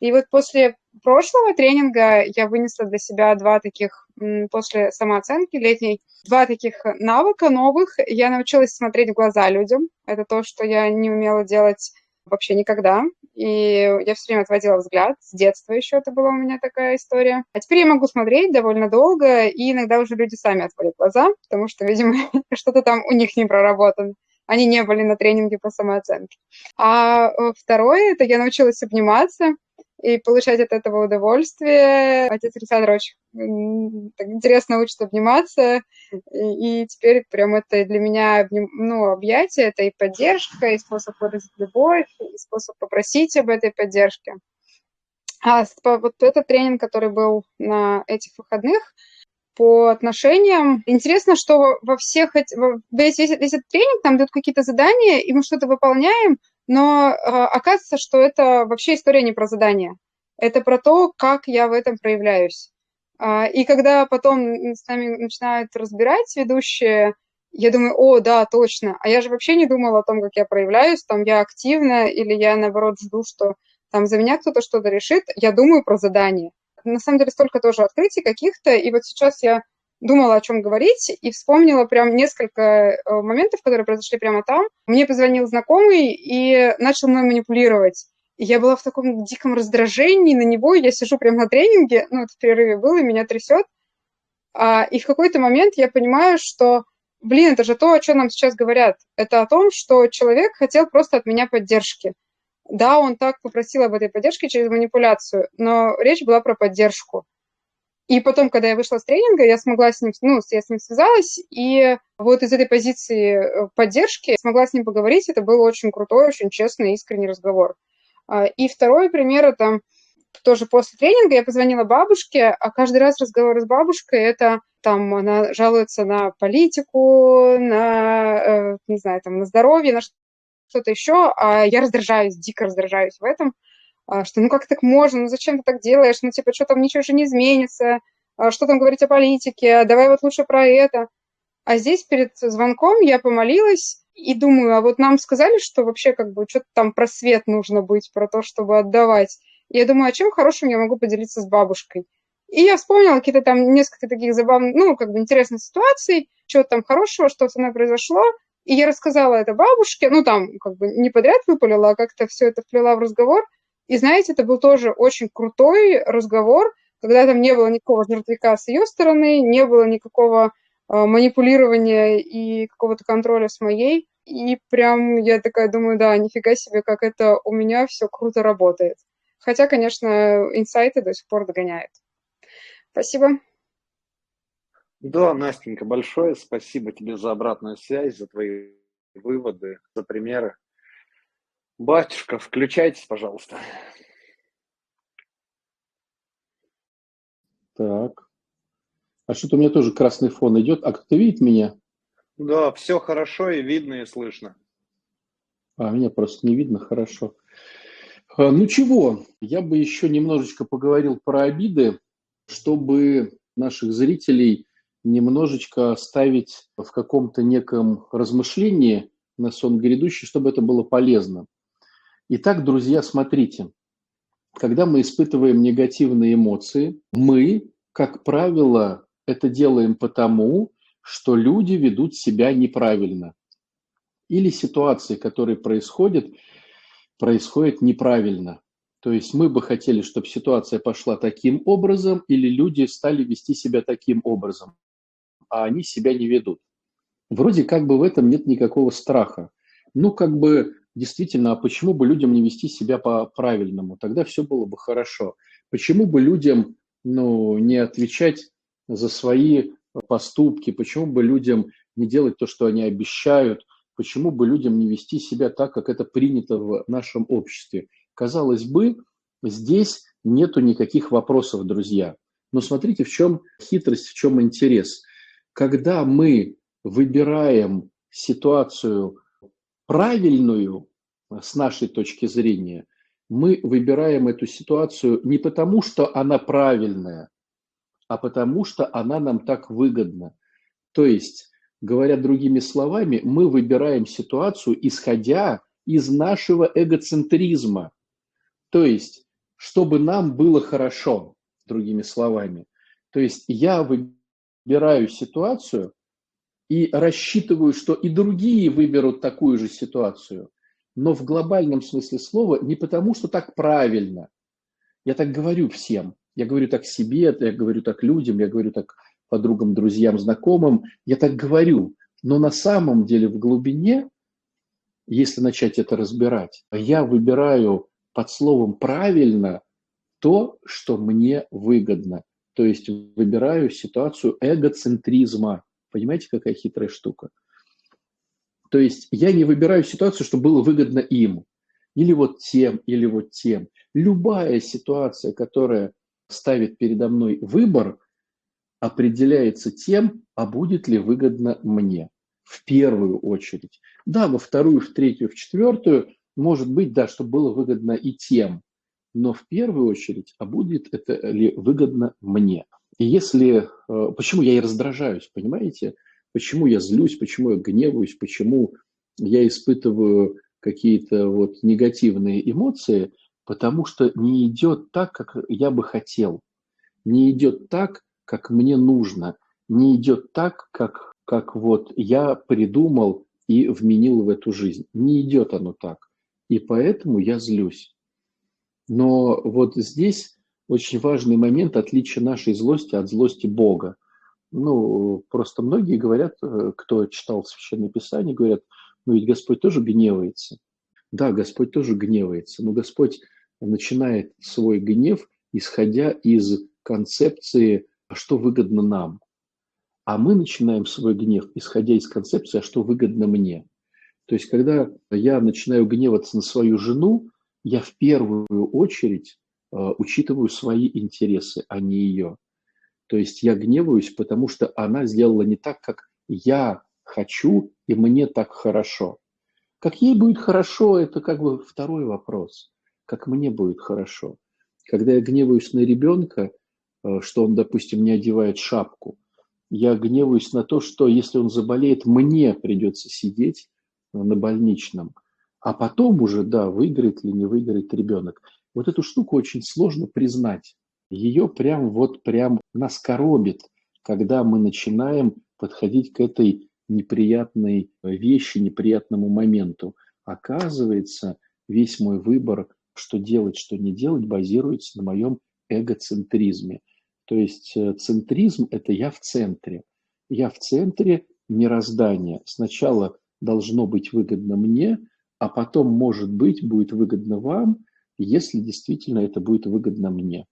И вот после прошлого тренинга я вынесла для себя два таких, после самооценки летней, два таких навыка новых. Я научилась смотреть в глаза людям. Это то, что я не умела делать вообще никогда. И я все время отводила взгляд. С детства еще это была у меня такая история. А теперь я могу смотреть довольно долго, и иногда уже люди сами отводят глаза, потому что, видимо, что-то там у них не проработано. Они не были на тренинге по самооценке. А э, второе, это я научилась обниматься и получать от этого удовольствие. Отец Александр очень так интересно учит обниматься, и, и теперь прям это для меня ну, объятие, это и поддержка, и способ выразить любовь, и способ попросить об этой поддержке. А вот этот тренинг, который был на этих выходных, по отношениям. Интересно, что во- всех эти- во- весь, весь, весь этот тренинг, там дают какие-то задания, и мы что-то выполняем, но э, оказывается, что это вообще история не про задания. Это про то, как я в этом проявляюсь. А, и когда потом с нами начинают разбирать ведущие, я думаю, о, да, точно. А я же вообще не думала о том, как я проявляюсь, там я активна или я, наоборот, жду, что там за меня кто-то что-то решит. Я думаю про задание. На самом деле столько тоже открытий каких-то, и вот сейчас я думала, о чем говорить, и вспомнила прям несколько э, моментов, которые произошли прямо там. Мне позвонил знакомый и начал мной манипулировать. Я была в таком диком раздражении на него, я сижу прямо на тренинге, ну, это в перерыве было, и меня трясет. А, и в какой-то момент я понимаю, что, блин, это же то, о чем нам сейчас говорят. Это о том, что человек хотел просто от меня поддержки. Да, он так попросил об этой поддержке через манипуляцию, но речь была про поддержку. И потом, когда я вышла с тренинга, я смогла с ним, ну, я с ним связалась, и вот из этой позиции э, поддержки смогла с ним поговорить. Это был очень крутой, очень честный, искренний разговор. А, И второй пример, это тоже после тренинга я позвонила бабушке, а каждый раз разговор с бабушкой это там она жалуется на политику, на, э, не знаю, там, на здоровье, на что-то еще, а я раздражаюсь, дико раздражаюсь в этом, что ну как так можно, ну зачем ты так делаешь, ну типа что там ничего же не изменится, а что там говорить о политике, давай вот лучше про это. А здесь перед звонком я помолилась и думаю, а вот нам сказали, что вообще как бы что-то там про свет нужно быть, про то, чтобы отдавать. И я думаю, а чем хорошим я могу поделиться с бабушкой? И я вспомнила какие-то там несколько таких забавных, ну, как бы интересных ситуаций, чего там хорошего, что со мной произошло. И я рассказала это бабушке, ну, там, как бы не подряд выпалила, а как-то все это вплела в разговор. И знаете, это был тоже очень крутой разговор, когда там не было никакого жертвяка с ее стороны, не было никакого а, манипулирования и какого-то контроля с моей. И прям я такая думаю, да, нифига себе, как это у меня все круто работает. Хотя, конечно, инсайты до сих пор догоняют. Спасибо. Да, Настенька, большое спасибо тебе за обратную связь, за твои выводы, за примеры. Батюшка, включайтесь, пожалуйста. Так. А что-то у меня тоже красный фон идет. А кто-то видит меня? Да, все хорошо и видно, и слышно. А, меня просто не видно, хорошо. А, Ну чего, я бы еще немножечко поговорил про обиды, чтобы наших зрителей немножечко оставить в каком-то неком размышлении на сон грядущий, чтобы это было полезно. Итак, друзья, смотрите. когда мы испытываем негативные эмоции, мы, как правило, это делаем потому, что люди ведут себя неправильно. Или ситуации, которые происходят, происходят неправильно. То есть мы бы хотели, чтобы ситуация пошла таким образом, или люди стали вести себя таким образом, а они себя не ведут. Вроде как бы в этом нет никакого страха. Ну, как бы действительно, а почему бы людям не вести себя по-правильному? Тогда все было бы хорошо. Почему бы людям ну, не отвечать за свои поступки? Почему бы людям не делать то, что они обещают? Почему бы людям не вести себя так, как это принято в нашем обществе? Казалось бы, здесь нету никаких вопросов, друзья. Но смотрите, в чем хитрость, в чем интерес. Когда мы выбираем ситуацию правильную с нашей точки зрения, мы выбираем эту ситуацию не потому, что она правильная, а потому что она нам так выгодна. То есть, говоря другими словами, мы выбираем ситуацию, исходя из нашего эгоцентризма. То есть, чтобы нам было хорошо, другими словами. То есть, я выбираю ситуацию и рассчитываю, что и другие выберут такую же ситуацию. Но в глобальном смысле слова не потому, что так правильно. Я так говорю всем. Я говорю так себе, я говорю так людям, я говорю так подругам, друзьям, знакомым. Я так говорю. Но на самом деле в глубине, если начать это разбирать, я выбираю под словом «правильно» то, что мне выгодно. То есть выбираю ситуацию эгоцентризма. Понимаете, какая хитрая штука? То есть я не выбираю ситуацию, чтобы было выгодно им. Или вот тем, или вот тем. Любая ситуация, которая ставит передо мной выбор, определяется тем, а будет ли выгодно мне. В первую очередь. Да, во вторую, в третью, в четвертую, может быть, да, чтобы было выгодно и тем. Но в первую очередь, а будет это ли выгодно мне. И если... Э, почему я и раздражаюсь, понимаете? Почему я злюсь, почему я гневаюсь, почему я испытываю какие-то вот негативные эмоции, потому что не идет так, как я бы хотел, не идет так, как мне нужно, не идет так, как, как вот я придумал и вменил в эту жизнь. Не идет оно так. И поэтому я злюсь. Но вот здесь очень важный момент отличия нашей злости от злости Бога. Ну, просто многие говорят, э, кто читал Священное Писание, говорят, ну ведь Господь тоже гневается. Да, Господь тоже гневается, но Господь начинает свой гнев, исходя из концепции, а что выгодно нам. А мы начинаем свой гнев, исходя из концепции, а что выгодно мне. То есть, когда я начинаю гневаться на свою жену, я в первую очередь учитываю свои интересы, а не ее. То есть я гневаюсь, потому что она сделала не так, как я хочу, и мне так хорошо. Как ей будет хорошо, это как бы второй вопрос. Как мне будет хорошо. Когда я гневаюсь на ребенка, э, что он, допустим, не одевает шапку, я гневаюсь на то, что если он заболеет, мне придется сидеть на больничном. А потом уже, да, выиграет или не выиграет ребенок. Вот эту штуку очень сложно признать ее прям вот прям нас коробит, когда мы начинаем подходить к этой неприятной вещи, неприятному моменту. Оказывается, весь мой выбор, что делать, что не делать, базируется на моем эгоцентризме. То есть э, центризм – это я в центре. Я в центре мироздания. Сначала должно быть выгодно мне, а потом, может быть, будет выгодно вам, если действительно это будет выгодно мне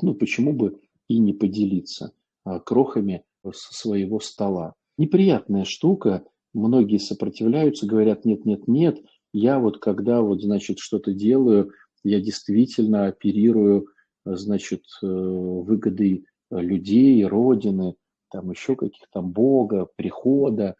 ну почему бы и не поделиться а, крохами со своего стола. Неприятная штука, многие сопротивляются, говорят, нет, нет, нет, я вот когда вот, значит, что-то делаю, я действительно оперирую, значит, э, выгодой людей, родины, там еще каких-то Бога, прихода,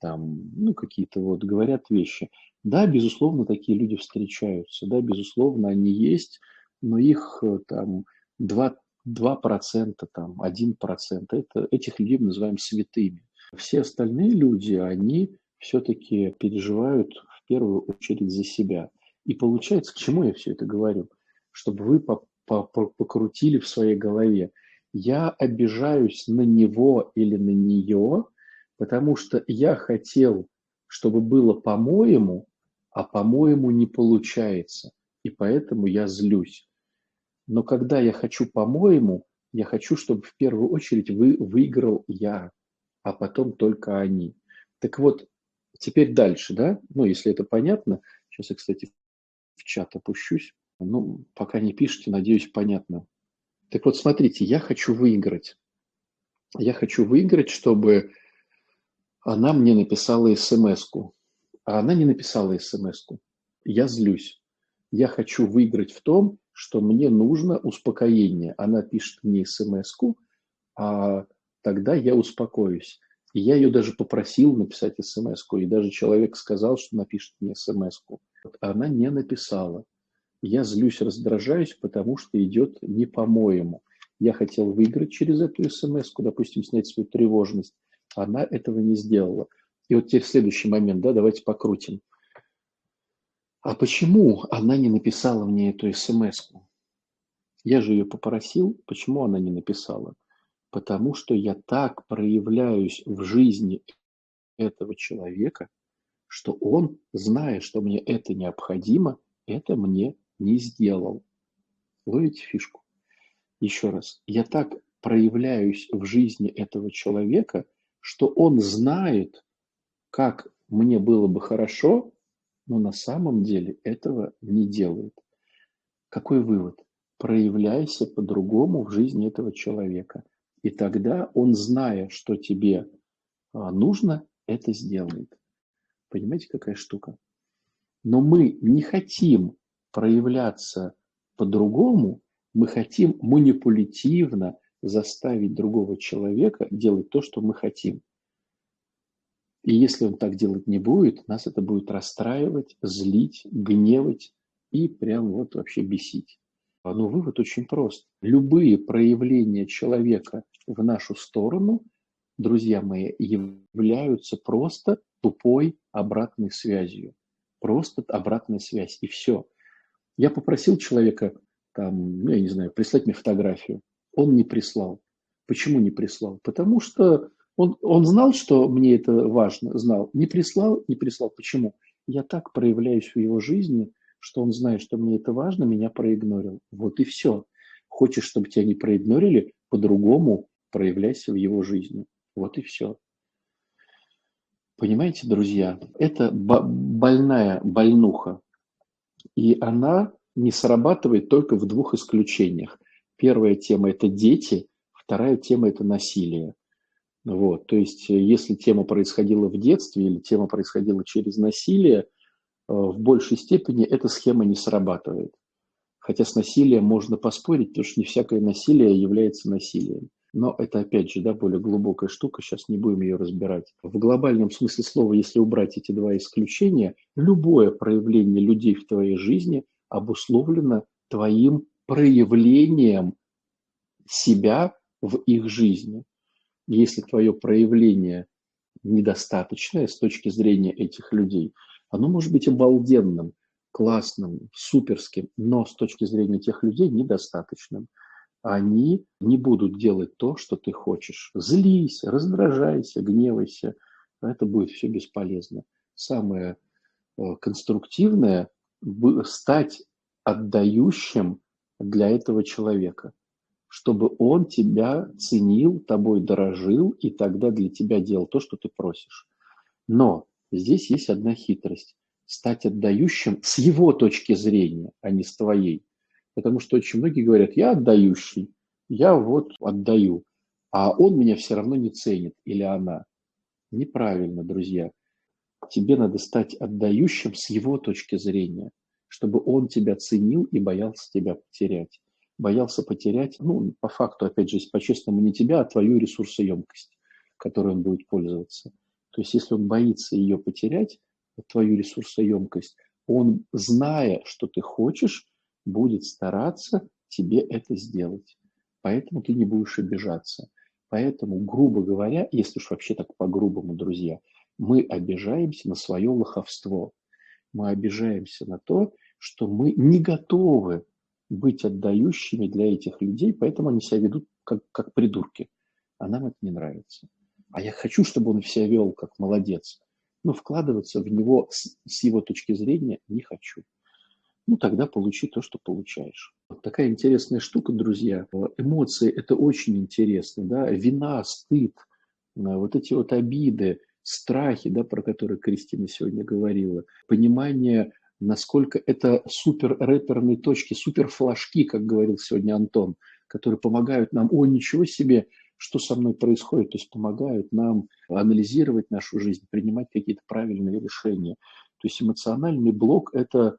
там, ну, какие-то вот говорят вещи. Да, безусловно, такие люди встречаются, да, безусловно, они есть, но их э, там 2, 2% там, 1%, это, этих людей мы называем святыми. Все остальные люди, они все-таки переживают в первую очередь за себя. И получается, к чему я все это говорю? чтобы вы покрутили в своей голове. Я обижаюсь на него или на нее, потому что я хотел, чтобы было по-моему, а по-моему не получается, и поэтому я злюсь. Но когда я хочу по-моему, я хочу, чтобы в первую очередь вы выиграл я, а потом только они. Так вот, теперь дальше, да? Ну, если это понятно. Сейчас я, кстати, в чат опущусь. Ну, пока не пишите, надеюсь, понятно. Так вот, смотрите, я хочу выиграть. Я хочу выиграть, чтобы она мне написала смс-ку. А она не написала смс-ку. Я злюсь. Я хочу выиграть в том, что мне нужно успокоение. Она пишет мне смс-ку, а тогда я успокоюсь. И я ее даже попросил написать смс-ку, и даже человек сказал, что напишет мне смс-ку. Она не написала. Я злюсь, раздражаюсь, потому что идет не по-моему. Я хотел выиграть через эту смс допустим, снять свою тревожность. Она этого не сделала. И вот теперь следующий момент, да, давайте покрутим. А почему она не написала мне эту смс -ку? Я же ее попросил, почему она не написала? Потому что я так проявляюсь в жизни этого человека, что он, зная, что мне это необходимо, это мне не сделал. Ловите фишку? Еще раз. Я так проявляюсь в жизни этого человека, что он знает, как мне было бы хорошо, но на самом деле этого не делает. Какой вывод? Проявляйся по-другому в жизни этого человека. И тогда он, зная, что тебе а, нужно, это сделает. Понимаете, какая штука? Но мы не хотим проявляться по-другому, мы хотим манипулятивно заставить другого человека делать то, что мы хотим. И если он так делать не будет, нас это будет расстраивать, злить, гневать и прям вот вообще бесить. Но вывод очень прост. Любые проявления человека в нашу сторону, друзья мои, являются просто тупой обратной связью. Просто обратная связь, и все. Я попросил человека, там, ну, я не знаю, прислать мне фотографию. Он не прислал. Почему не прислал? Потому что он, он знал, что мне это важно, знал. Не прислал, не прислал. Почему? Я так проявляюсь в его жизни, что он знает, что мне это важно, меня проигнорил. Вот и все. Хочешь, чтобы тебя не проигнорили, по-другому проявляйся в его жизни. Вот и все. Понимаете, друзья, это больная больнуха. И она не срабатывает только в двух исключениях. Первая тема – это дети, вторая тема – это насилие. Вот, то есть, э, если тема происходила в детстве или тема происходила через насилие, э, в большей степени эта схема не срабатывает. Хотя с насилием можно поспорить, потому что не всякое насилие является насилием. Но это, опять же, да, более глубокая штука, сейчас не будем ее разбирать. В глобальном смысле слова, если убрать эти два исключения, любое проявление людей в твоей жизни обусловлено твоим проявлением себя в их жизни если твое проявление недостаточное с точки зрения этих людей, оно может быть обалденным, классным, суперским, но с точки зрения тех людей недостаточным. Они не будут делать то, что ты хочешь. Злись, раздражайся, гневайся. Это будет все бесполезно. Самое э, конструктивное – стать отдающим для этого человека чтобы он тебя ценил, тобой дорожил и тогда для тебя делал то, что ты просишь. Но здесь есть одна хитрость. Стать отдающим с его точки зрения, а не с твоей. Потому что очень многие говорят, я отдающий, я вот отдаю, а он меня все равно не ценит или она. Неправильно, друзья. Тебе надо стать отдающим с его точки зрения, чтобы он тебя ценил и боялся тебя потерять боялся потерять, ну, по факту, опять же, по-честному, не тебя, а твою ресурсоемкость, которой он будет пользоваться. То есть, если он боится ее потерять, твою ресурсоемкость, он, зная, что ты хочешь, будет стараться тебе это сделать. Поэтому ты не будешь обижаться. Поэтому, грубо говоря, если уж вообще так по-грубому, друзья, мы обижаемся на свое лоховство. Мы обижаемся на то, что мы не готовы быть отдающими для этих людей, поэтому они себя ведут как, как придурки. А нам это не нравится. А я хочу, чтобы он себя вел как молодец. Но вкладываться в него с, с его точки зрения не хочу. Ну, тогда получи то, что получаешь. Вот такая интересная штука, друзья. Эмоции – это очень интересно. Да? Вина, стыд, вот эти вот обиды, страхи, да, про которые Кристина сегодня говорила, понимание насколько это супер рэперные точки, супер флажки, как говорил сегодня Антон, которые помогают нам, о, ничего себе, что со мной происходит, то есть помогают нам анализировать нашу жизнь, принимать какие-то правильные решения. То есть эмоциональный блок – это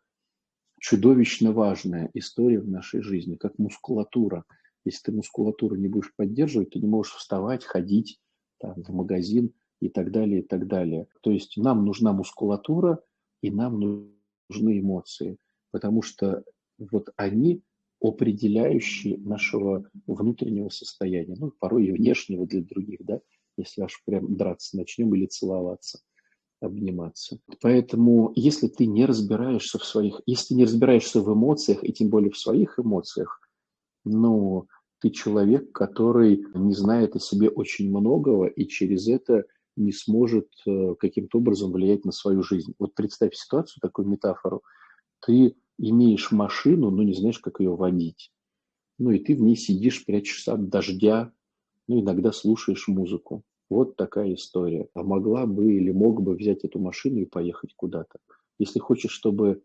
чудовищно важная история в нашей жизни, как мускулатура. Если ты мускулатуру не будешь поддерживать, ты не можешь вставать, ходить там, в магазин и так далее, и так далее. То есть нам нужна мускулатура, и нам нужны эмоции, потому что вот они определяющие нашего внутреннего состояния, ну, порой и внешнего для других, да, если аж прям драться начнем или целоваться, обниматься. Поэтому, если ты не разбираешься в своих, если ты не разбираешься в эмоциях, и тем более в своих эмоциях, ну, ты человек, который не знает о себе очень многого, и через это не сможет э, каким-то образом влиять на свою жизнь. Вот представь ситуацию, такую метафору. Ты имеешь машину, но не знаешь, как ее водить. Ну и ты в ней сидишь, прячешься от дождя, ну иногда слушаешь музыку. Вот такая история. А могла бы или мог бы взять эту машину и поехать куда-то. Если хочешь, чтобы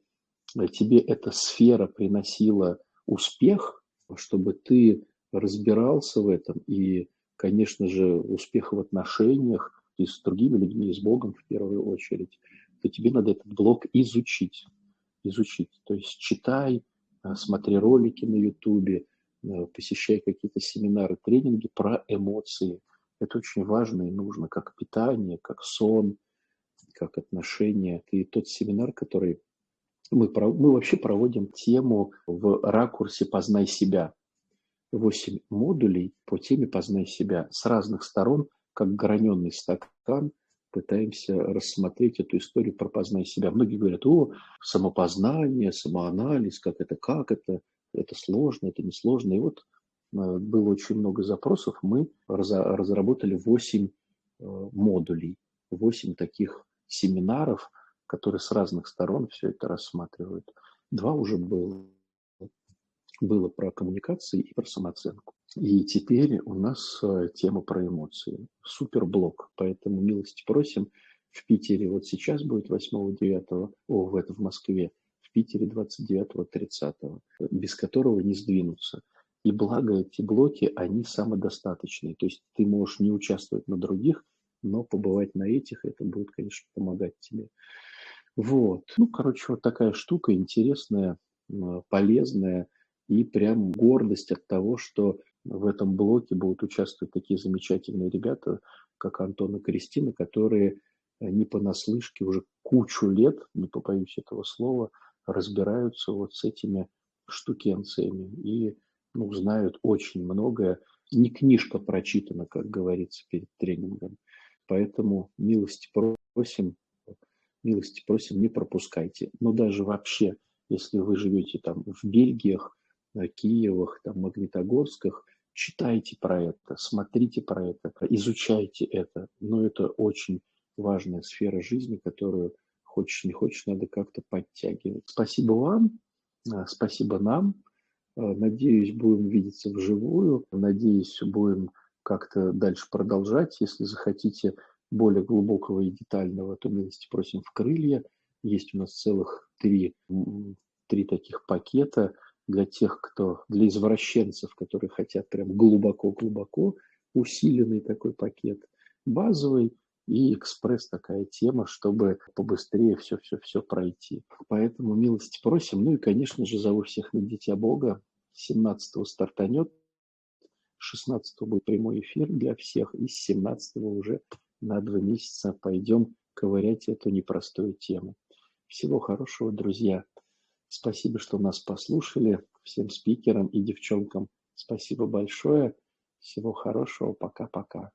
тебе эта сфера приносила успех, чтобы ты разбирался в этом и, конечно же, успех в отношениях, и с другими людьми, и с Богом в первую очередь, то тебе надо этот блок изучить. Изучить. То есть читай, а, смотри ролики на Ютубе, а, посещай какие-то семинары, тренинги про эмоции. Это очень важно и нужно, как питание, как сон, как отношения. И тот семинар, который мы, мы вообще проводим тему в ракурсе «Познай себя». Восемь модулей по теме «Познай себя» с разных сторон как граненый стакан, пытаемся рассмотреть эту историю про познание себя. Многие говорят, о, самопознание, самоанализ, как это, как это, это сложно, это несложно. И вот э, было очень много запросов, мы разработали 8 э, модулей, 8 таких семинаров, которые с разных сторон все это рассматривают. Два уже было было про коммуникации и про самооценку. И теперь у нас э, тема про эмоции. Суперблок. Поэтому милости просим. В Питере вот сейчас будет 8-9, о, это в Москве, в Питере 29-30, без которого не сдвинуться. И благо эти блоки, они самодостаточные. То есть ты можешь не участвовать на других, но побывать на этих, это будет, конечно, помогать тебе. Вот. Ну, короче, вот такая штука интересная, полезная и прям гордость от того, что в этом блоке будут участвовать такие замечательные ребята, как Антон и Кристина, которые э, не понаслышке уже кучу лет, не побоюсь этого слова, разбираются вот с этими штукенциями и ну, знают очень многое. Не книжка прочитана, как говорится, перед тренингом. Поэтому милости просим, милости просим, не пропускайте. Но даже вообще, если вы живете там в Бельгиях, Киевах, там, Магнитогорсках, читайте про это, смотрите про это, изучайте это. Но это очень важная сфера жизни, которую хочешь не хочешь, надо как-то подтягивать. Спасибо вам, а, спасибо нам. А, надеюсь, будем видеться вживую. Надеюсь, будем как-то дальше продолжать. Если захотите более глубокого и детального, то милости просим в крылья. Есть у нас целых три, три таких пакета – для тех, кто, для извращенцев, которые хотят прям глубоко-глубоко, усиленный такой пакет, базовый и экспресс такая тема, чтобы побыстрее все-все-все пройти. Поэтому милости просим. Ну и, конечно же, зову всех на Дитя Бога. 17-го стартанет, 16-го будет прямой эфир для всех, и с 17-го уже на два месяца пойдем ковырять эту непростую тему. Всего хорошего, друзья. Спасибо, что нас послушали. Всем спикерам и девчонкам спасибо большое. Всего хорошего. Пока-пока.